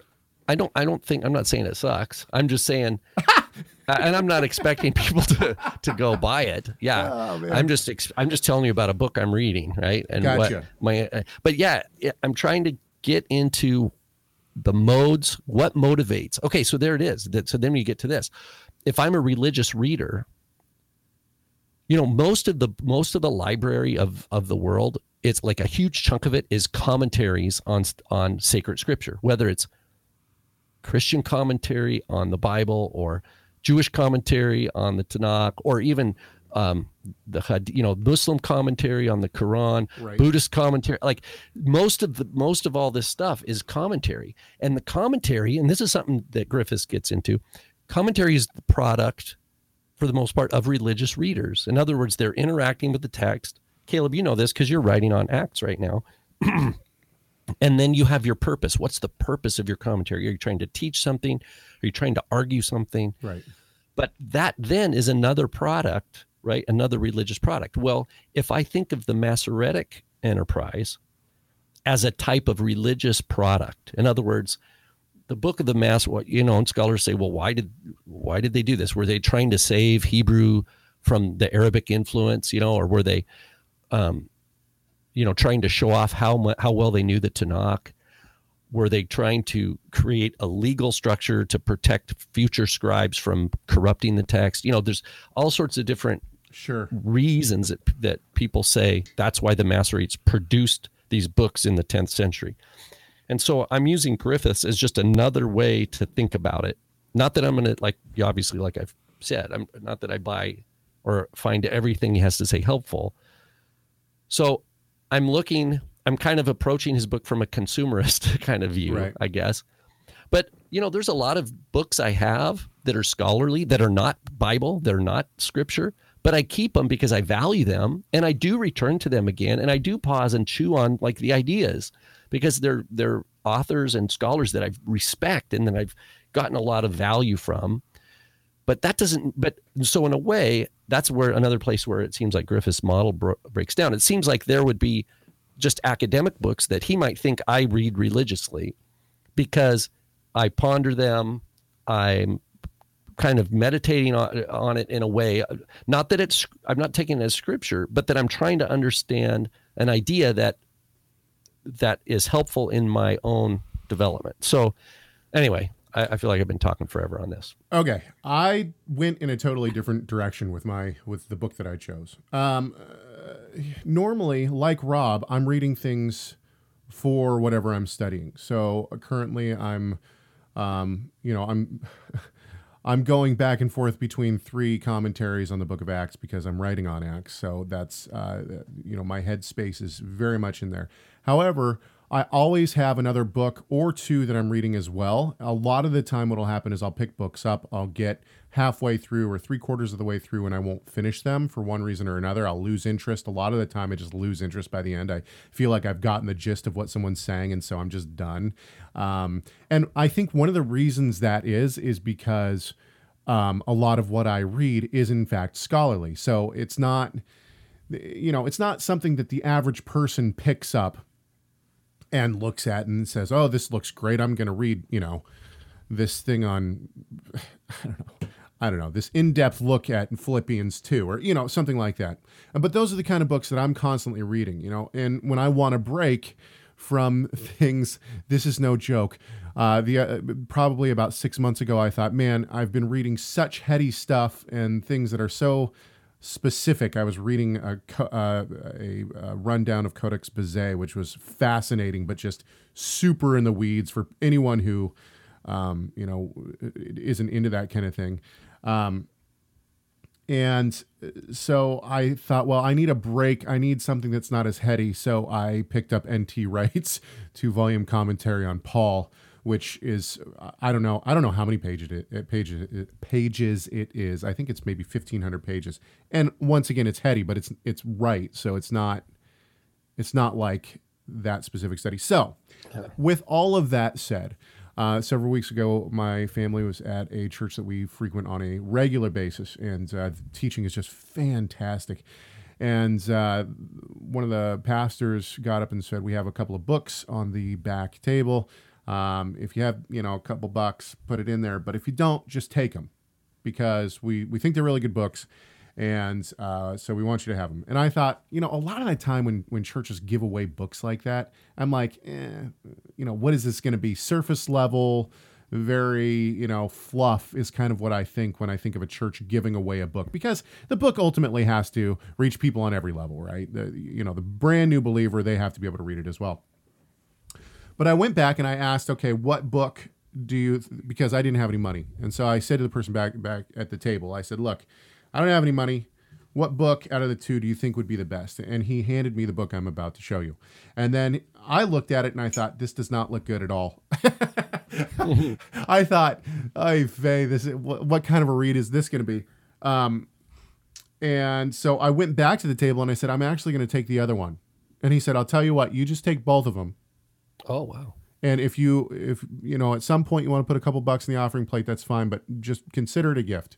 S3: I don't. I don't think. I'm not saying it sucks. I'm just saying, and I'm not expecting people to to go buy it. Yeah,
S2: Oh.
S3: I'm just. I'm just telling you about a book I'm reading, right? And
S2: Gotcha.
S3: what my. Uh, but yeah, yeah, I'm trying to get into the modes. What motivates? Okay, so there it is. That, so then we get to this. If I'm a religious reader, you know, most of the most of the library of of the world, it's like a huge chunk of it is commentaries on on sacred scripture, whether it's Christian commentary on the Bible or Jewish commentary on the Tanakh or even um, the you know Muslim commentary on the Quran,
S2: Right.
S3: Buddhist commentary. Like most of the most of all this stuff is commentary, and the commentary, and this is something that Griffiths gets into. Commentary is the product, for the most part, of religious readers. In other words, they're interacting with the text. Caleb, you know this because you're writing on Acts right now. and then you have your purpose. What's the purpose of your commentary? Are you trying to teach something? Are you trying to argue something?
S2: Right.
S3: But that then is another product, right? Another religious product. Well, if I think of the Masoretic enterprise as a type of religious product, in other words, the book of the mass, what you know, and scholars say, well, why did why did they do this? Were they trying to save Hebrew from the Arabic influence, you know, or were they, um, you know, trying to show off how how well they knew the Tanakh? Were they trying to create a legal structure to protect future scribes from corrupting the text? You know, there's all sorts of different
S2: Sure.
S3: reasons that, that people say that's why the Masoretes produced these books in the 10th century. And so I'm using Griffiths as just another way to think about it. Not that I'm going to, like, obviously, like I've said, I'm not that I buy or find everything he has to say helpful. So I'm looking, I'm kind of approaching his book from a consumerist kind of view,
S2: Right.
S3: I guess. But, you know, there's a lot of books I have that are scholarly, that are not Bible, they're not scripture, but I keep them because I value them and I do return to them again and I do pause and chew on like the ideas because they're they're authors and scholars that I respect and that I've gotten a lot of value from. but that doesn't. But so in a way, that's where another place where it seems like Griffiths' model bro- breaks down. It seems like there would be just academic books that he might think I read religiously because I ponder them. I'm kind of meditating on, on it in a way. Not that it's, I'm not taking it as scripture, but that I'm trying to understand an idea that that is helpful in my own development. So, anyway, I, I feel like I've been talking forever on this.
S2: Okay, I went in a totally different direction with my with the book that I chose. Um, uh, normally, like Rob, I'm reading things for whatever I'm studying. So uh, currently, I'm, um, you know, I'm. I'm going back and forth between three commentaries on the Book of Acts because I'm writing on Acts. So that's, uh, you know, my headspace is very much in there. However, I always have another book or two that I'm reading as well. A lot of the time, what will happen is I'll pick books up, I'll get halfway through or three quarters of the way through, and I won't finish them for one reason or another. I'll lose interest. A lot of the time, I just lose interest by the end. I feel like I've gotten the gist of what someone's saying, and so I'm just done. Um, and I think one of the reasons that is, is because um, a lot of what I read is, in fact, scholarly. So it's not, you know, it's not something that the average person picks up and looks at and says, "Oh, this looks great. I'm going to read, you know, this thing on I don't know. I don't know, this in-depth look at Philippians 2 or you know, something like that." But those are the kind of books that I'm constantly reading, you know. And when I want a break from things, this is no joke. Uh, the uh, probably about 6 months ago I thought, "Man, I've been reading such heady stuff and things that are so specific. I was reading a, uh, a, a, rundown of Codex Bezae, which was fascinating, but just super in the weeds for anyone who, um, you know, isn't into that kind of thing. Um, and so I thought, well, I need a break. I need something that's not as heady. So I picked up N.T. Wright's two volume commentary on Paul which is I don't know I don't know how many pages it, pages pages it is. I think it's maybe fifteen hundred pages. And once again, it's heady, but it's it's right, so it's not it's not like that specific study. So, with all of that said. Uh, several weeks ago, my family was at a church that we frequent on a regular basis, and uh, the teaching is just fantastic. And uh, one of the pastors got up and said, We have a couple of books on the back table. Um, if you have, you know, a couple bucks, put it in there. But if you don't, just take them because we, we think they're really good books. And uh, so we want you to have them. And I thought, you know, a lot of the time when, when churches give away books like that, I'm like, eh, you know, what is this going to be? Surface level, very, you know, fluff is kind of what I think when I think of a church giving away a book because the book ultimately has to reach people on every level, right? The, you know, the brand new believer, they have to be able to read it as well. But I went back and I asked, okay, what book do you? Because I didn't have any money, and so I said to the person back back at the table, I said, look, I don't have any money. What book out of the two do you think would be the best? And he handed me the book I'm about to show you. And then I looked at it and I thought, this does not look good at all. I thought, "Hey, Faye, this is, what, what, kind of a read is this going to be?" Um, and so I went back to the table and I said, "I'm actually going to take the other one." And he said, "I'll tell you what, you just take both of them."
S3: Oh wow.
S2: And if you if you know at some point you want to put a couple bucks in the offering plate, that's fine, but just consider it a gift.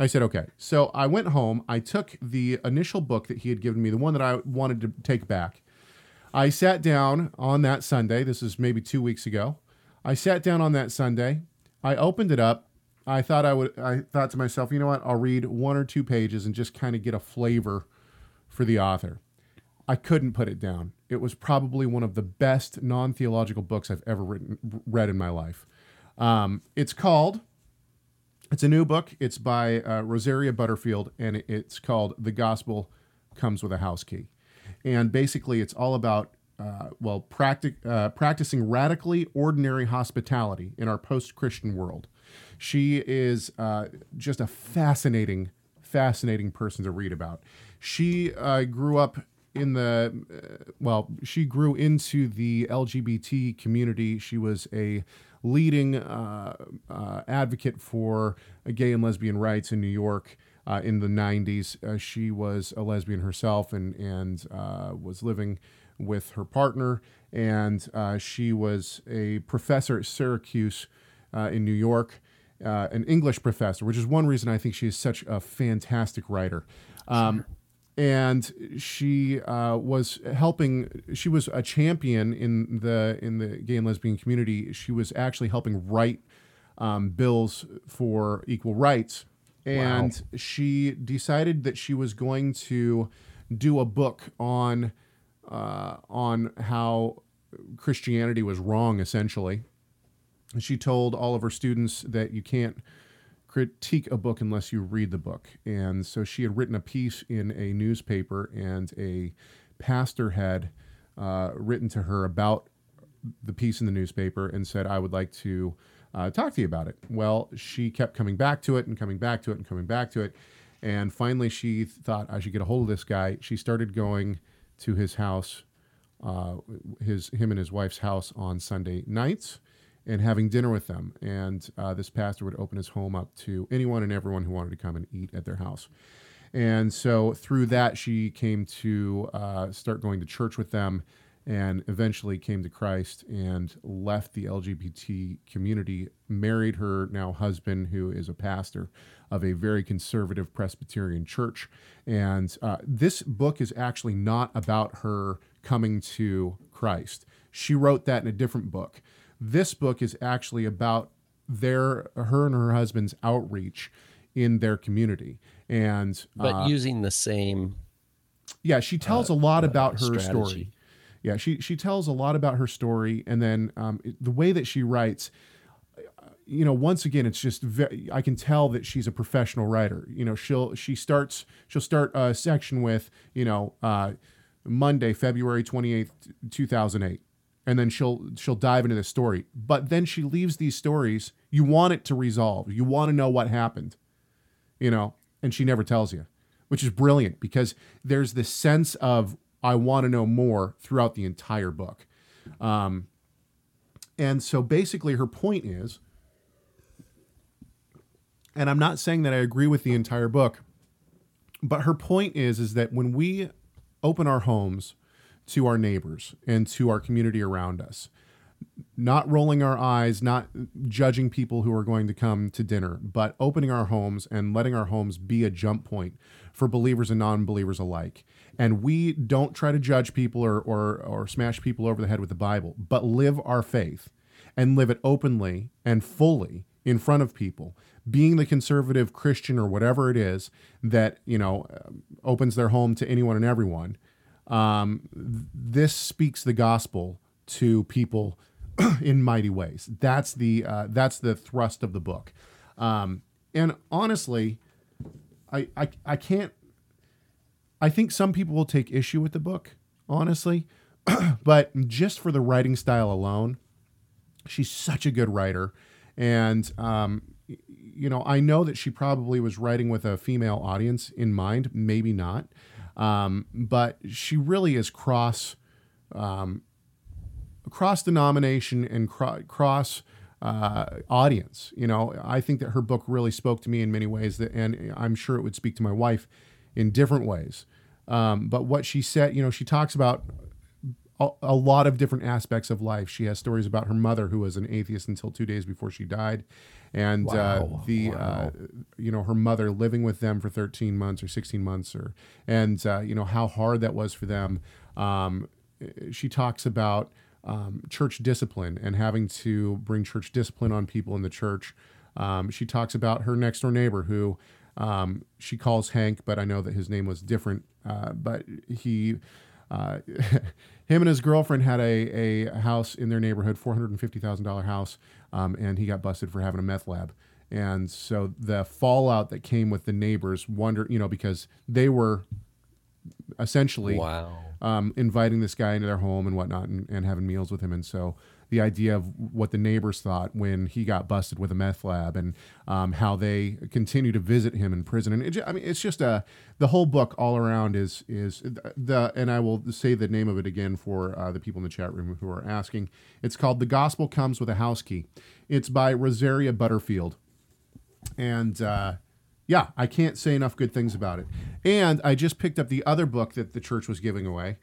S2: I said, okay. So I went home. I took the initial book that he had given me, the one that I wanted to take back. I sat down on that Sunday. This is maybe two weeks ago. I sat down on that Sunday. I opened it up. I thought I would. I thought to myself, you know what? I'll read one or two pages and just kind of get a flavor for the author. I couldn't put it down. It was probably one of the best non theological books I've ever written, read in my life. Um, it's called, it's a new book. It's by uh, Rosaria Butterfield, and it's called The Gospel Comes with a House Key. And basically, it's all about, uh, well, practic- uh, practicing radically ordinary hospitality in our post Christian world. She is uh, just a fascinating, fascinating person to read about. She uh, grew up in the uh, well, she grew into the LGBT community. She was a leading uh, uh, advocate for gay and lesbian rights in New York uh, in the 90s. Uh, she was a lesbian herself and and uh, was living with her partner, and she was a professor at Syracuse in New York an English professor, which is one reason I think she is such a fantastic writer. Um, and she uh, was helping. She was a champion in the in the gay and lesbian community. She was actually helping write um, bills for equal rights, and she decided that she was going to do a book on uh, on how Christianity was wrong, essentially. She told all of her students that you can't critique a book unless you read the book. And so she had written a piece in a newspaper, and a pastor had uh, written to her about the piece in the newspaper and said, I would like to uh, talk to you about it. Well, she kept coming back to it and coming back to it and coming back to it. And finally, she thought I should get a hold of this guy. She started going to his house, uh, his him and his wife's house on Sunday nights and having dinner with them. And uh, this pastor would open his home up to anyone and everyone who wanted to come and eat at their house. And so through that, she came to uh, start going to church with them and eventually came to Christ and left the LGBT community, married her now husband, who is a pastor of a very conservative Presbyterian church. And uh, this book is actually not about her coming to Christ. She wrote that in a different book. This book is actually about their her and her husband's outreach in their community, and
S3: but
S2: uh,
S3: using the same
S2: yeah, she tells a lot about her
S3: strategy.
S2: story. Yeah, she she tells a lot about her story, and then um, it- the way that she writes. uh, You know, once again, it's just ve- I can tell that she's a professional writer. You know, she'll she starts she'll start a section with you know uh, Monday, February twenty eighth, two thousand eight, and then she'll she'll dive into the story. But then she leaves these stories. You want it to resolve. You want to know what happened you know, and she never tells you, which is brilliant because there's this sense of I want to know more throughout the entire book. Um, and so basically, her point is, and I'm not saying that I agree with the entire book, but her point is is that when we open our homes to our neighbors and to our community around us, not rolling our eyes, not judging people who are going to come to dinner, but opening our homes and letting our homes be a jump point for believers and non-believers alike. And we don't try to judge people or or, or smash people over the head with the Bible, but live our faith and live it openly and fully in front of people being the conservative christian or whatever it is that you know opens their home to anyone and everyone um, this speaks the gospel to people in mighty ways. That's the uh, that's the thrust of the book. Um, and honestly, I, I I can't. I think some people will take issue with the book, honestly, but just for the writing style alone, she's such a good writer, and um, you know I know that she probably was writing with a female audience in mind, maybe not, um, but she really is cross cross denomination and cro- cross uh, audience. You know, I think that her book really spoke to me in many ways, that, and I'm sure it would speak to my wife in different ways. Um, but what she said, you know, she talks about a, a lot of different aspects of life. She has stories about her mother, who was an atheist until two days before she died, and uh,
S3: Wow.
S2: the uh, you know her mother living with them for 13 months or 16 months, or and uh, you know how hard that was for them. Um, she talks about um, church discipline and having to bring church discipline on people in the church. Um, she talks about her next door neighbor who um, she calls Hank, but I know that his name was different. Uh, but he, uh, him and his girlfriend had a, a house in their neighborhood, four hundred and fifty thousand dollar house, um, and he got busted for having a meth lab. And so the fallout that came with the neighbors, wonder, you know, because they were essentially
S3: Wow.
S2: um, inviting this guy into their home and whatnot and, and having meals with him. And so the idea of what the neighbors thought when he got busted with a meth lab and um, how they continue to visit him in prison. And it, I mean, it's just a, the whole book all around is, is the, and I will say the name of it again for uh, the people in the chat room who are asking. It's called The Gospel Comes with a House Key. It's by Rosaria Butterfield. And, uh, yeah, I can't say enough good things about it. And I just picked up the other book that the church was giving away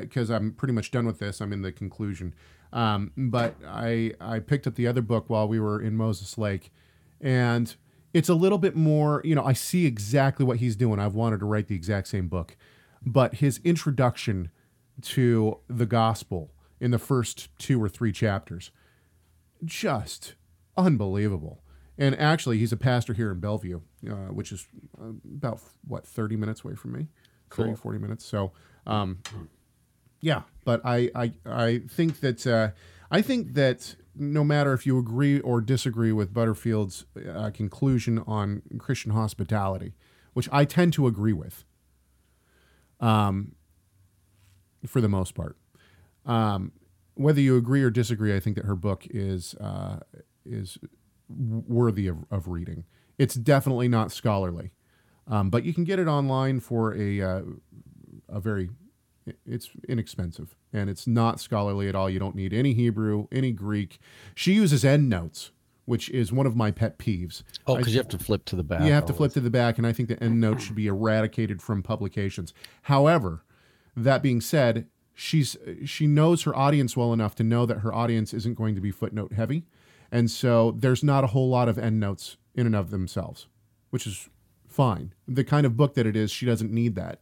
S2: because I'm pretty much done with this. I'm in the conclusion. Um, but I I picked up the other book while we were in Moses Lake, and it's a little bit more. You know, I see exactly what he's doing. I've wanted to write the exact same book, but his introduction to the gospel in the first two or three chapters, just unbelievable. And actually, he's a pastor here in Bellevue, uh, which is about what thirty minutes away from me, 30, 40 minutes. So, um, yeah. But I, I, I think that uh, I think that no matter if you agree or disagree with Butterfield's uh, conclusion on Christian hospitality, which I tend to agree with, um, for the most part, um, whether you agree or disagree, I think that her book is uh, is worthy of, of reading. It's definitely not scholarly, um, but you can get it online for a uh, a very it's inexpensive and it's not scholarly at all. You don't need any Hebrew, any Greek. She uses endnotes, which is one of my pet peeves.
S3: Oh, because you have to flip to the back.
S2: You have to flip to the back, and I think the endnote should be eradicated from publications. However, that being said, she's she knows her audience well enough to know that her audience isn't going to be footnote heavy, and so there's not a whole lot of endnotes in and of themselves, which is fine. The kind of book that it is, she doesn't need that.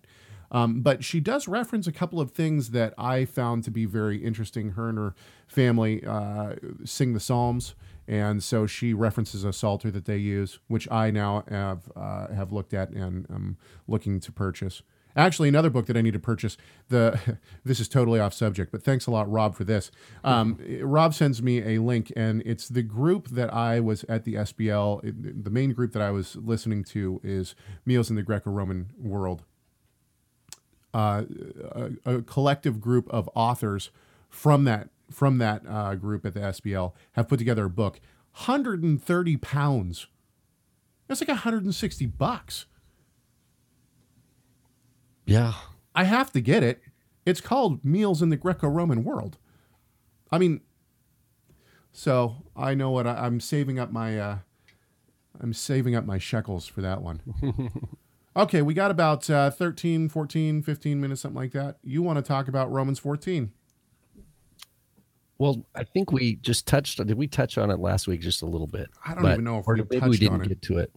S2: Um, but she does reference a couple of things that I found to be very interesting. Her and her family uh, sing the Psalms, and so she references a psalter that they use, which I now have uh, have looked at and am looking to purchase. Actually, another book that I need to purchase. The this is totally off subject, but thanks a lot, Rob, for this. Um, Rob sends me a link, and it's the group that I was at the SBL. The main group that I was listening to is Meals in the Greco-Roman World, uh, a, a, collective group of authors from that from that uh, group at the SBL have put together a book. 130 pounds. That's like 160 bucks.
S3: Yeah.
S2: I have to get it. It's called Meals in the Greco-Roman World. I mean, so I know what I, am saving up my uh, I'm saving up my shekels for that one. okay, we got about uh, 13, 14, 15 minutes, something like that. You want to talk about Romans 14?
S3: Well, I think we just touched. Did we touch on it last week just a little bit?
S2: I don't but, even know if we maybe
S3: we didn't get to it.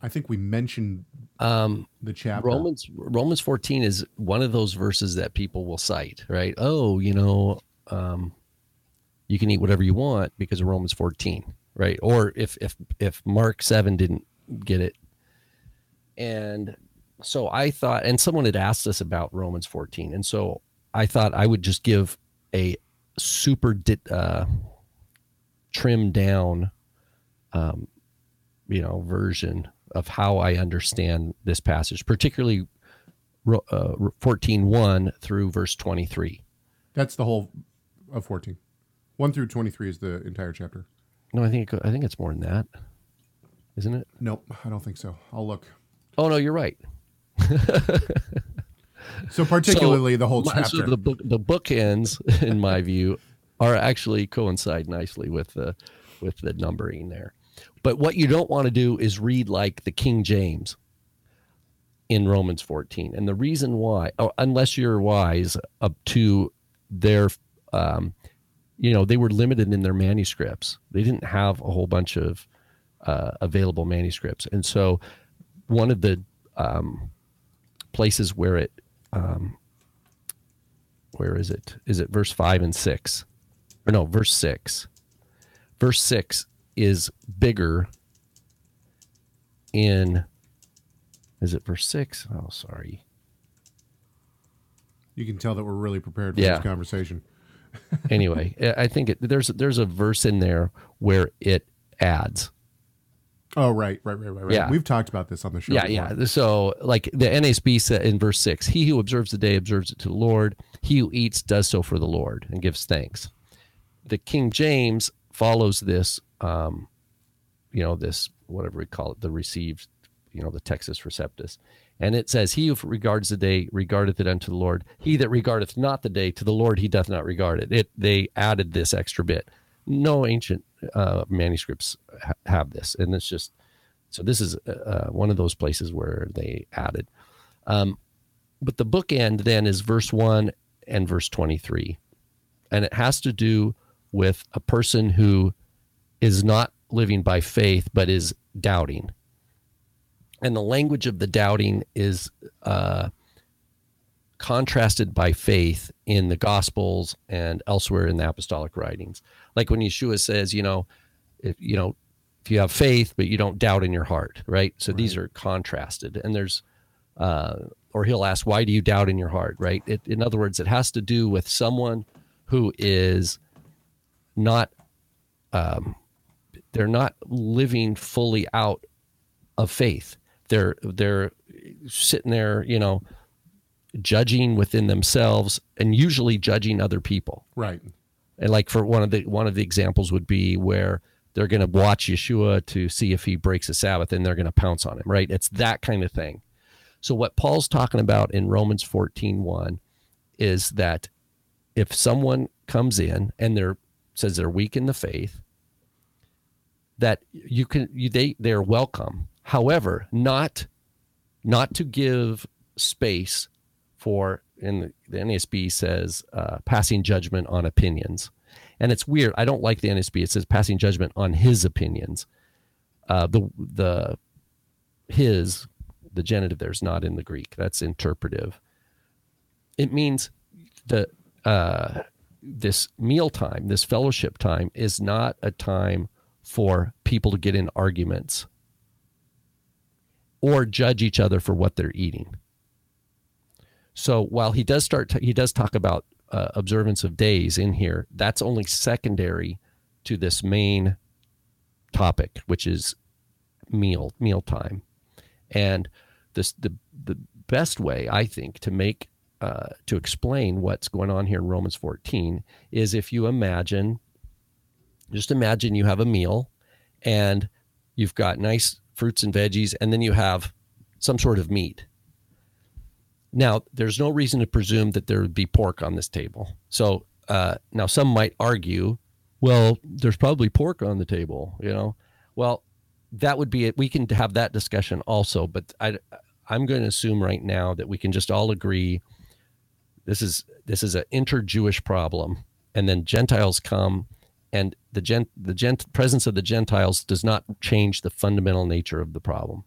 S2: I think we mentioned
S3: um,
S2: the chapter.
S3: Romans Romans 14 is one of those verses that people will cite, right? Oh, you know, um, you can eat whatever you want because of Romans 14, right? Or if if if Mark 7 didn't get it. And so I thought and someone had asked us about Romans 14. And so I thought I would just give a super di- uh, trimmed down um, you know version of how I understand this passage, particularly uh, 14 1 through verse 23.
S2: That's the whole of 14. 1 through 23 is the entire chapter.
S3: No, I think I think it's more than that. Isn't it?
S2: Nope, I don't think so. I'll look.
S3: Oh no, you're right.
S2: so particularly so, the whole chapter. So
S3: the book the bookends, in my view, are actually coincide nicely with the with the numbering there. But what you don't want to do is read like the King James in Romans 14. And the reason why, oh, unless you're wise up to their, um, you know, they were limited in their manuscripts. They didn't have a whole bunch of uh, available manuscripts. And so one of the um, places where it, um, where is it? Is it verse 5 and 6? Or no, verse 6. Verse 6 is bigger in is it verse six? Oh, sorry.
S2: You can tell that we're really prepared for yeah. this conversation.
S3: anyway, I think it, there's there's a verse in there where it adds.
S2: Oh right, right, right, right, right. Yeah. We've talked about this on the show.
S3: Yeah, before. yeah. So like the NASB said in verse six, he who observes the day observes it to the Lord. He who eats does so for the Lord and gives thanks. The King James follows this um, you know, this whatever we call it, the received, you know, the Textus Receptus. And it says, He who regards the day regardeth it unto the Lord. He that regardeth not the day to the Lord he doth not regard it. It they added this extra bit. No ancient uh, manuscripts ha- have this, and it's just so. This is uh, one of those places where they added. Um, but the bookend then is verse one and verse twenty three, and it has to do with a person who is not living by faith, but is doubting. And the language of the doubting is uh, contrasted by faith in the Gospels and elsewhere in the apostolic writings. Like when Yeshua says, you know, if you know, if you have faith but you don't doubt in your heart, right? So right. these are contrasted, and there's, uh, or he'll ask, why do you doubt in your heart, right? It, in other words, it has to do with someone who is not, um, they're not living fully out of faith. They're they're sitting there, you know, judging within themselves and usually judging other people.
S2: Right.
S3: And like for one of the one of the examples would be where they're going to watch Yeshua to see if he breaks the Sabbath and they're going to pounce on him, right? It's that kind of thing. So what Paul's talking about in Romans 14:1 is that if someone comes in and they're says they're weak in the faith, that you can you, they they're welcome. However, not not to give space for in the, the NASB says uh, passing judgment on opinions, and it's weird. I don't like the NASB. It says passing judgment on his opinions. Uh, the the his the genitive there's not in the Greek. That's interpretive. It means the uh, this meal time, this fellowship time, is not a time for people to get in arguments or judge each other for what they're eating. So while he does start, he does talk about uh, observance of days in here. That's only secondary to this main topic, which is meal meal time, and this the the best way I think to make uh, to explain what's going on here in Romans 14 is if you imagine, just imagine you have a meal, and you've got nice fruits and veggies, and then you have some sort of meat now, there's no reason to presume that there would be pork on this table. So uh, now some might argue, well, there's probably pork on the table, you know. Well, that would be it. We can have that discussion also, but I, I'm going to assume right now that we can just all agree this is this is an inter-Jewish problem, and then Gentiles come, and the gent the gent presence of the Gentiles does not change the fundamental nature of the problem.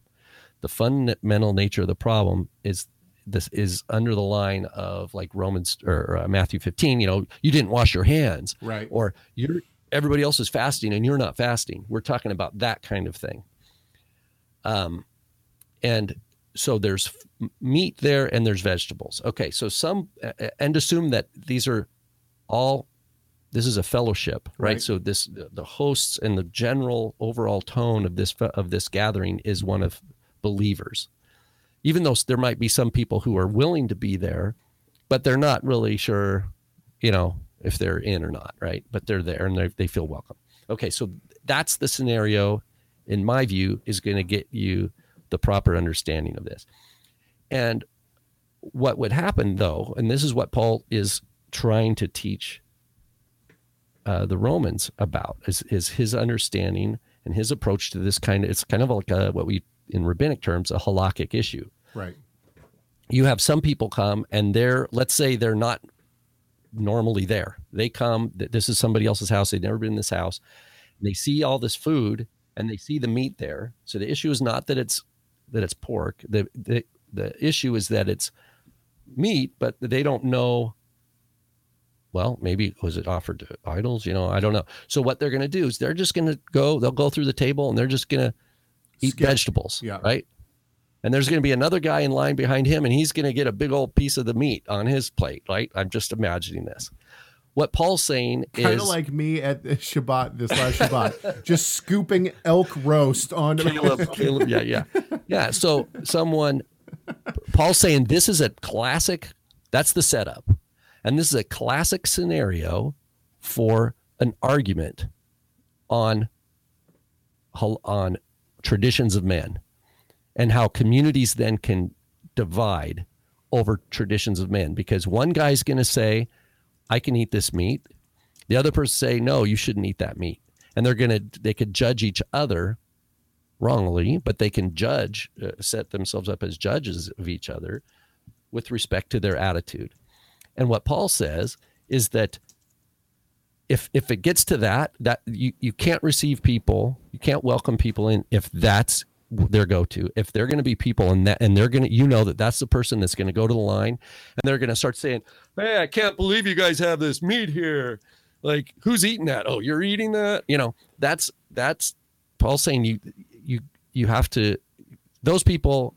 S3: The fundamental nature of the problem is this is under the line of like Romans or uh, Matthew 15, you know, you didn't wash your hands.
S2: Right.
S3: Or you're everybody else is fasting and you're not fasting. We're talking about that kind of thing. Um and so there's meat there and there's vegetables. Okay, so some and assume that these are all this is a fellowship, right? right? So this the hosts and the general overall tone of this of this gathering is one of believers even though there might be some people who are willing to be there, but they're not really sure, you know, if they're in or not, right? But they're there and they feel welcome. Okay, so that's the scenario, in my view, is going to get you the proper understanding of this. And what would happen, though, and this is what Paul is trying to teach uh, the Romans about, is, is his understanding and his approach to this kind of, it's kind of like a, what we, in rabbinic terms, a halakhic issue.
S2: Right.
S3: You have some people come and they're, let's say they're not normally there. They come, this is somebody else's house. They've never been in this house. They see all this food and they see the meat there. So the issue is not that it's that it's pork. The the the issue is that it's meat, but they don't know. Well, maybe was it offered to idols? You know, I don't know. So what they're going to do is they're just going to go. They'll go through the table and they're just going to eat Skip. vegetables.
S2: Yeah.
S3: Right and there's going to be another guy in line behind him and he's going to get a big old piece of the meat on his plate right? I'm just imagining this. What paul's saying is
S2: kind of like me at shabbat this last shabbat just scooping elk roast on
S3: caleb, caleb yeah yeah. Yeah so someone paul's saying this is a classic that's the setup. And this is a classic scenario for an argument on on traditions of men and how communities then can divide over traditions of men because one guy's going to say i can eat this meat. The other person say no you shouldn't eat that meat. And they're going to they could judge each other wrongly but they can judge uh, set themselves up as judges of each other with respect to their attitude. And what paul says is that if if it gets to that, that you you can't receive people, you can't welcome people in if that's their go-to. If they're going to be people and that and they're going to you know that that's the person that's going to go to the line and they're going to start saying, "Hey, I can't believe you guys have this meat here." Like, who's eating that? Oh, you're eating that? You know, that's that's Paul's saying you you you have to those people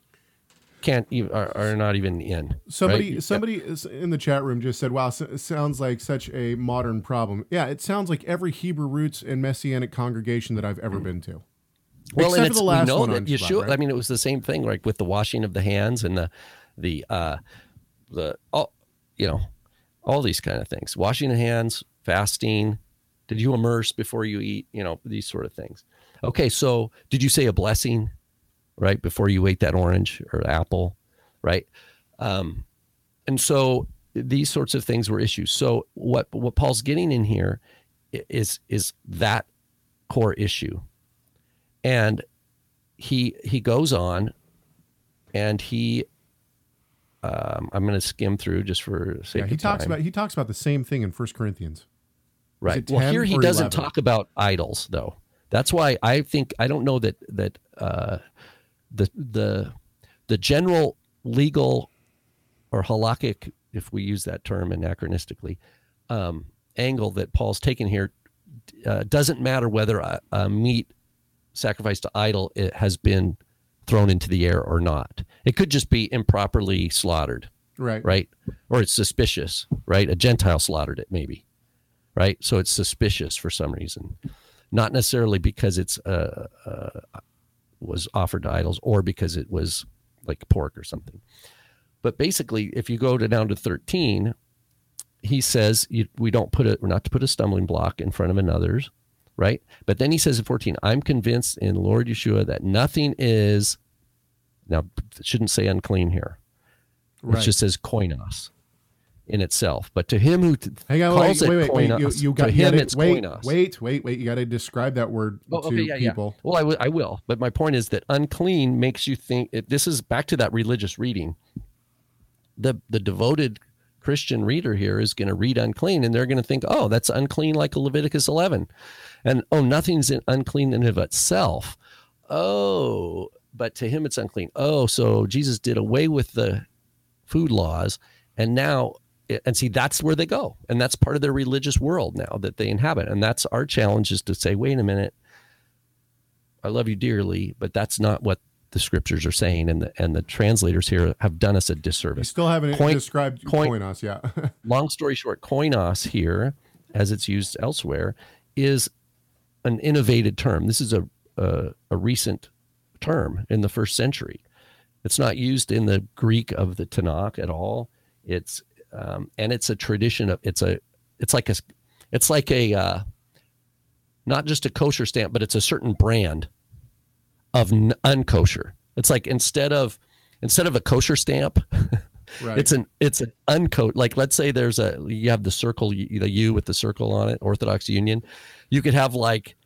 S3: can't even are, are not even in.
S2: Somebody
S3: right?
S2: somebody is in the chat room just said, "Wow, so, it sounds like such a modern problem." Yeah, it sounds like every Hebrew roots and messianic congregation that I've ever mm. been to.
S3: Well,
S2: Except
S3: and it's,
S2: the last
S3: we know
S2: one
S3: that Yeshua.
S2: Shabbat, right?
S3: I mean, it was the same thing, like with the washing of the hands and the the uh the all you know all these kind of things. Washing the hands, fasting. Did you immerse before you eat? You know these sort of things. Okay, so did you say a blessing right before you ate that orange or apple, right? Um, and so these sorts of things were issues. So what what Paul's getting in here is is that core issue, and he he goes on, and he. Um, I'm going to skim through just for sake
S2: Yeah, he talks
S3: time.
S2: about he talks about the same thing in First Corinthians.
S3: Right. Well, here he doesn't
S2: 11?
S3: talk about idols, though. That's why I think I don't know that that uh, the the the general legal or halakhic, if we use that term anachronistically, um, angle that Paul's taken here uh, doesn't matter whether a, a meat sacrificed to idol it has been thrown into the air or not. It could just be improperly slaughtered
S2: Right.
S3: right? Or it's suspicious, right? A Gentile slaughtered it, maybe, right? So it's suspicious for some reason, not necessarily because it's uh, uh, was offered to idols or because it was like pork or something. But basically, if you go to down to thirteen, he says you, we don't put it, we're not to put a stumbling block in front of another's, right? But then he says in fourteen, I'm convinced in Lord Yeshua that nothing is. Now, shouldn't say unclean here.
S2: Right.
S3: It just says koinos in itself. But to him who t-
S2: Hang on,
S3: calls
S2: wait, wait,
S3: it
S2: wait, wait.
S3: koinos,
S2: You, you got
S3: to him
S2: gotta-
S3: it's
S2: wait,
S3: koinos.
S2: wait, wait, wait. You got to describe that word
S3: Oh,
S2: to
S3: okay, yeah, yeah.
S2: people.
S3: Well, I, w- I will. But my point is that unclean makes you think. It, this is back to that religious reading. The the devoted Christian reader here is going to read unclean, and they're going to think, oh, that's unclean like Leviticus 11, and oh, nothing's unclean in of itself. Oh, but to him it's unclean. Oh, so Jesus did away with the food laws, and now and see that's where they go, and that's part of their religious world now that they inhabit, and that's our challenge is to say, wait a minute. I love you dearly, but that's not what the scriptures are saying, and the and the translators here have done us a
S2: You
S3: disservice.
S2: still haven't
S3: Coin-
S2: described
S3: coin-
S2: koinos, yeah.
S3: Long story short, koinos here, as it's used elsewhere, is an innovated term. This is a a, a recent term in the first century. It's not used in the Greek of the Tanakh at all. It's um, and it's a tradition of it's a it's like a it's like a uh, not just a kosher stamp, but it's a certain brand of n- unkosher. It's like instead of instead of a kosher stamp,
S2: right.
S3: it's an it's an uncoat. Like let's say there's a you have the circle, the U with the circle on it, Orthodox Union. You could have like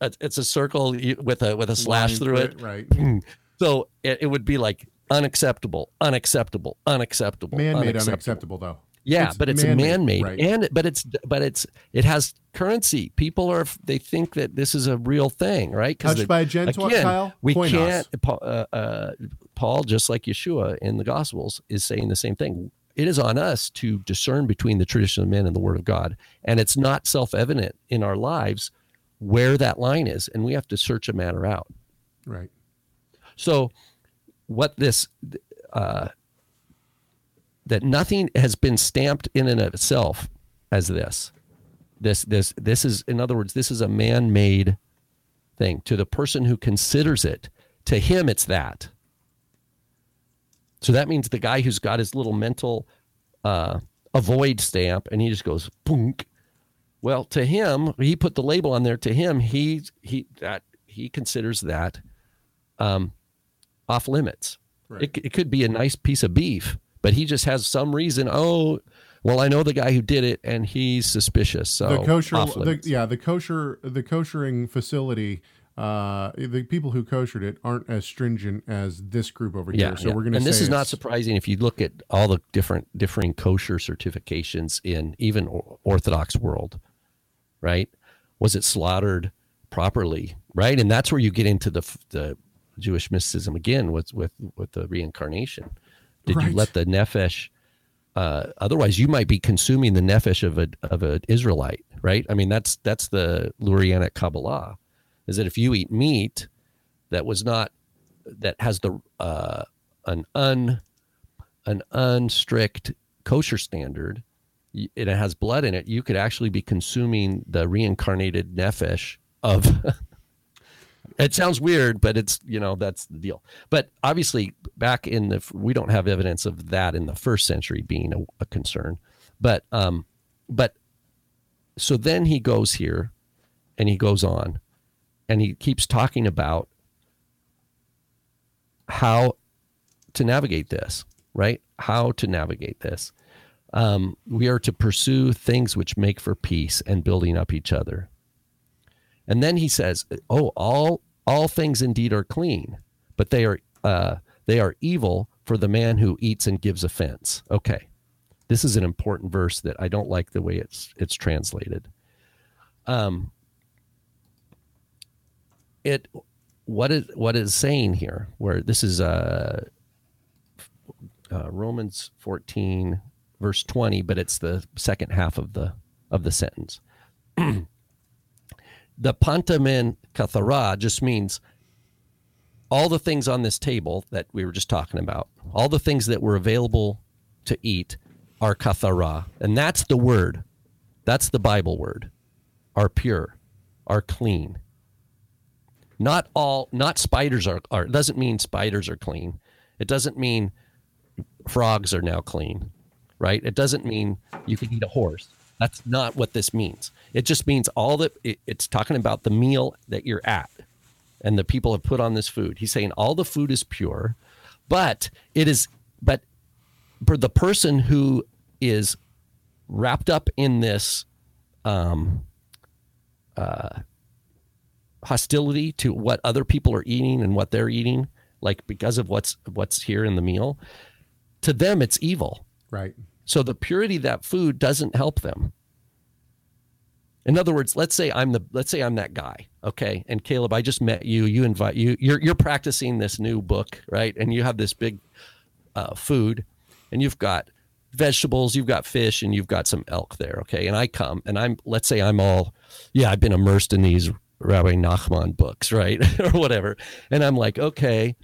S3: a, it's a circle with a with a slash
S2: Line
S3: through it.
S2: Right.
S3: So it, it would be like unacceptable, unacceptable, unacceptable,
S2: Man-made unacceptable though.
S3: Yeah,
S2: It's
S3: but it's
S2: man-made,
S3: man-made,
S2: right.
S3: and but it's but it's it has currency. People are they think that this is a real thing, right?
S2: Touched by a Gentile,
S3: again, we can't. Uh, uh, Paul, just like Yeshua in the Gospels, is saying the same thing. It is on us to discern between the tradition of men and the Word of God, and it's not self-evident in our lives where that line is, and we have to search a matter out.
S2: Right.
S3: So, what this uh, that nothing has been stamped in and of itself as this. This this this is in other words, this is a man-made thing to the person who considers it. To him, it's that. So that means the guy who's got his little mental uh, avoid stamp and he just goes boonk. Well, to him, he put the label on there. To him, he he that he considers that um, off limits.
S2: Right.
S3: It, it could be a nice piece of beef, but he just has some reason. Oh, well, I know the guy who did it, and he's suspicious. So
S2: the kosher, the, yeah, the kosher, the koshering facility. Uh, the people who koshered it aren't as stringent as this group over
S3: yeah,
S2: here. So
S3: yeah.
S2: we're going to.
S3: and this is not surprising if you look at all the different differing kosher certifications in even Orthodox world. right? Was it slaughtered properly, right? And that's where you get into the the Jewish mysticism again with with with the reincarnation. Did
S2: Right.
S3: you let the nefesh? Uh, otherwise, you might be consuming the nefesh of a of an Israelite, right? I mean, that's that's the Lurianic Kabbalah, is that if you eat meat that was not that has the uh, an un an unstrict kosher standard, and it has blood in it, you could actually be consuming the reincarnated nefesh of. it sounds weird, but it's you know that's the deal. But obviously, back in the we don't have evidence of that in the first century being a, a concern. But um, but so then he goes here, and he goes on, and he keeps talking about how to navigate this, right? How to navigate this. Um, we are to pursue things which make for peace and building up each other. And then he says, "Oh, all all things indeed are clean, but they are uh, they are evil for the man who eats and gives offense." Okay, this is an important verse that I don't like the way it's it's translated. Um, it what is what is saying here? Where this is uh, uh, Romans fourteen verse twenty, but it's the second half of the of the sentence. the pantamen kathara just means all the things on this table that we were just talking about, all the things that were available to eat are kathara. And that's the word. That's the Bible word. Are pure, are clean. Not all not spiders are, are doesn't mean spiders are clean. It doesn't mean frogs are now clean, right? It doesn't mean you can eat a horse. That's not what this means. It just means all that it, it's talking about the meal that you're at and the people have put on this food. He's saying all the food is pure, but it is, but for the person who is wrapped up in this um, uh, hostility to what other people are eating and what they're eating, like because of what's what's here in the meal, to them it's evil.
S2: Right.
S3: So the purity of that food doesn't help them. In other words, let's say I'm the let's say I'm that guy, okay? And Caleb, I just met you. You invite you. You're you're practicing this new book, right? And you have this big uh, food, and you've got vegetables, you've got fish, and you've got some elk there, okay? And I come, and I'm let's say I'm all, yeah, I've been immersed in these Rabbi Nachman books, right, or whatever, and I'm like, okay,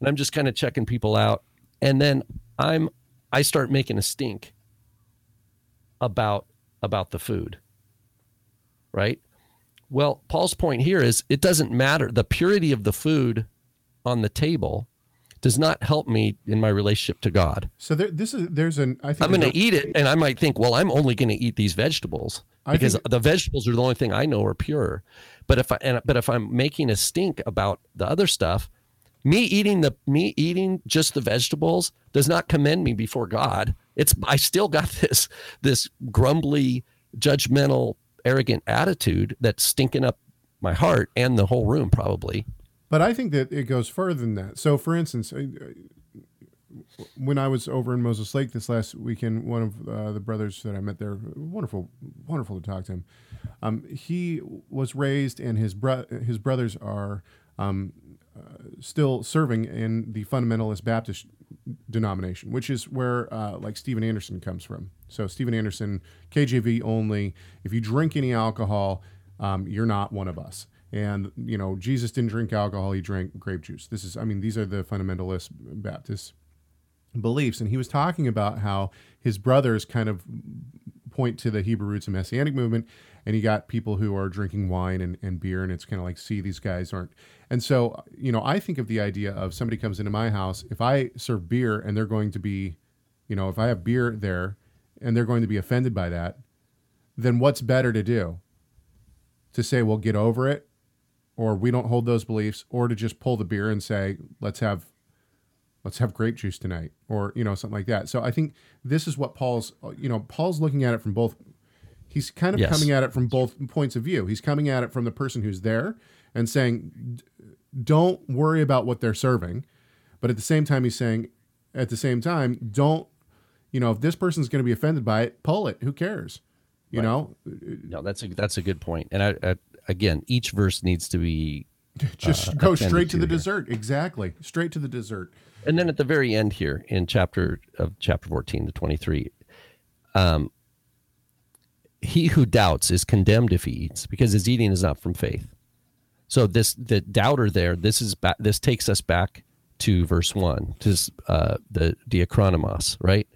S3: and I'm just kind of checking people out, and then I'm I start making a stink about about the food. Right? Well, Paul's point here is it doesn't matter the purity of the food on the table does not help me in my relationship to God.
S2: So there, this is there's an I think
S3: I'm going to eat it and I might think, well, I'm only going to eat these vegetables
S2: I
S3: because
S2: think-
S3: the vegetables are the only thing I know are pure. But if I and, but if I'm making a stink about the other stuff, me eating the me eating just the vegetables does not commend me before God. It's I still got this this grumbly, judgmental, arrogant attitude that's stinking up my heart and the whole room probably.
S2: But I think that it goes further than that. So, for instance, when I was over in Moses Lake this last weekend, one of uh, the brothers that I met there, wonderful, wonderful to talk to him. Um, he was raised, and his bro- his brothers are um, still serving in the fundamentalist Baptist denomination, which is where uh, like Steven Anderson comes from. So Steven Anderson, KJV only. If you drink any alcohol, um, you're not one of us. And you know, Jesus didn't drink alcohol; he drank grape juice. This is, I mean, these are the fundamentalist Baptist beliefs. And he was talking about how his brothers kind of point to the Hebrew roots of Messianic movement, and you got people who are drinking wine and, and beer, and it's kind of like, see, these guys aren't. And so, you know, I think of the idea of somebody comes into my house, if I serve beer and they're going to be, you know, if I have beer there and they're going to be offended by that, then what's better to do? To say, well, get over it, or we don't hold those beliefs, or to just pull the beer and say, let's have let's have grape juice tonight or you know something like that so i think this is what paul's you know paul's looking at it from both he's kind of
S3: Yes.
S2: coming at it from both points of view he's coming at it from the person who's there and saying don't worry about what they're serving but at the same time he's saying at the same time don't you know if this person's going to be offended by it pull it who cares You
S3: Right.
S2: know,
S3: No, that's a that's a good point. And I, I again, each verse needs to be
S2: just
S3: uh,
S2: go straight to the
S3: here.
S2: dessert. Exactly, straight to the dessert.
S3: And then at the very end here in chapter of chapter 14 to 23, um, he who doubts is condemned if he eats because his eating is not from faith. So this the doubter there, this is back, this takes us back to verse one, to uh, the diachronomos, right?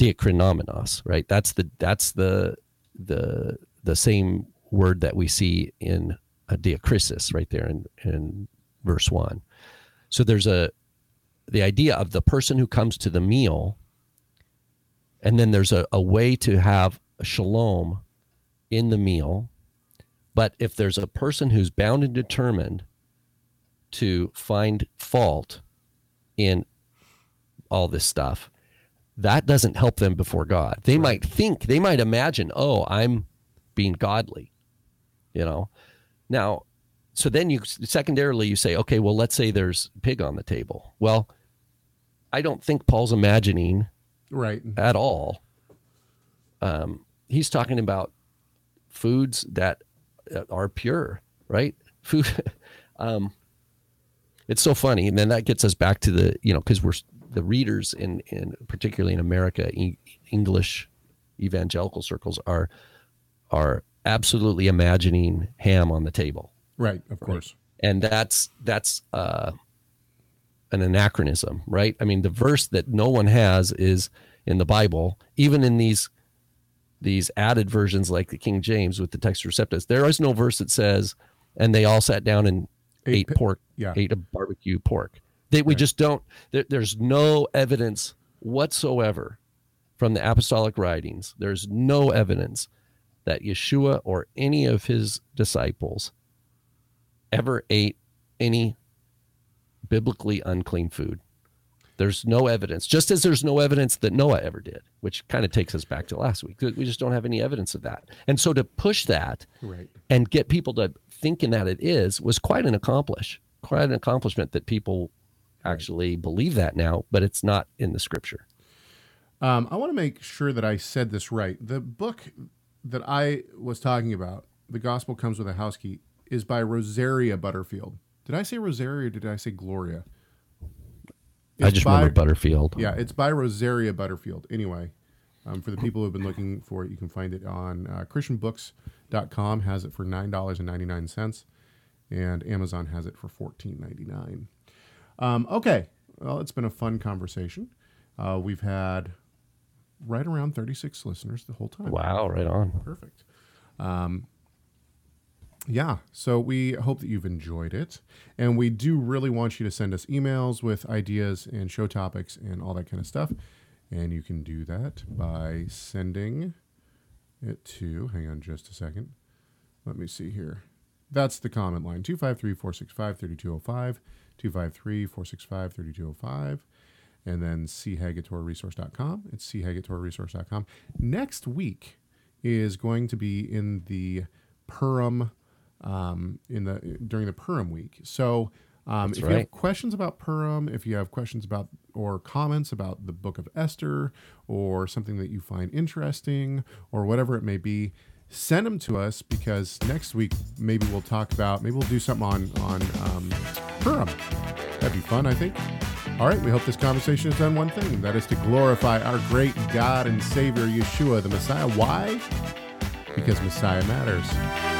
S3: Diakrinomenos, right? That's the that's the the the same word that we see in a diakrisis right there in in verse one. So there's a the idea of the person who comes to the meal, and then there's a, a way to have shalom in the meal. But if there's a person who's bound and determined to find fault in all this stuff, that doesn't help them before God. They might think, they might imagine, oh, I'm being godly, you know. Now, so then you secondarily you say, okay, well, let's say there's pig on the table. Well, I don't think Paul's imagining
S2: Right.
S3: at all. Um, he's talking about foods that are pure, right? Food. um, it's so funny, and then that gets us back to the you know because we're the readers in in particularly in America, e- English evangelical circles are are absolutely imagining ham on the table
S2: Right. Of course.
S3: and that's that's uh, an anachronism, right? I mean, the verse that no one has is in the Bible, even in these these added versions like the King James with the Textus Receptus. There is no verse that says, "And they all sat down and
S2: Ate
S3: ate, pork,
S2: yeah.
S3: ate a barbecue pork." They, we just don't. There, there's no evidence whatsoever from the apostolic writings. There's no evidence that Yeshua or any of his disciples ever ate any biblically unclean food. There's no evidence, just as there's no evidence that Noah ever did, which kind of takes us back to last week. We just don't have any evidence of that. And so to push that
S2: Right.
S3: and get people to thinking that it is was quite an accomplish, quite an accomplishment that people actually believe that now, but it's not in the scripture.
S2: Um, I want to make sure that I said this right. The book that I was talking about, The Gospel Comes with a House Key, is by Rosaria Butterfield. Did I say Rosaria or did I say Gloria?
S3: I just
S2: by-
S3: remember Butterfield.
S2: Yeah, it's by Rosaria Butterfield. Anyway, um, for the people who have been looking for it, you can find it on uh, ChristianBooks.com, has it for $9.99, and Amazon has it for $14.99. Um, okay, well, it's been a fun conversation. Uh, we've had right around 36 listeners the whole time.
S3: Wow, right on.
S2: Perfect. Um, yeah, so we hope that you've enjoyed it. And we do really want you to send us emails with ideas and show topics and all that kind of stuff. And you can do that by sending it to, hang on just a second. Let me see here. That's the comment line 253 465 3205, 253 465 3205 and then chagatorresource.com. It's chagatorresource.com. Next week is going to be in the Purim, um, in the during the Purim week. So um, if you have questions about Purim, if you have questions about or comments about the Book of Esther, or something that you find interesting, or whatever it may be, send them to us because next week maybe we'll talk about maybe we'll do something on on um, Purim. That'd be fun, I think. All right, we hope this conversation has done one thing, and that is to glorify our great God and Savior, Yeshua, the Messiah. Why? Because Messiah matters.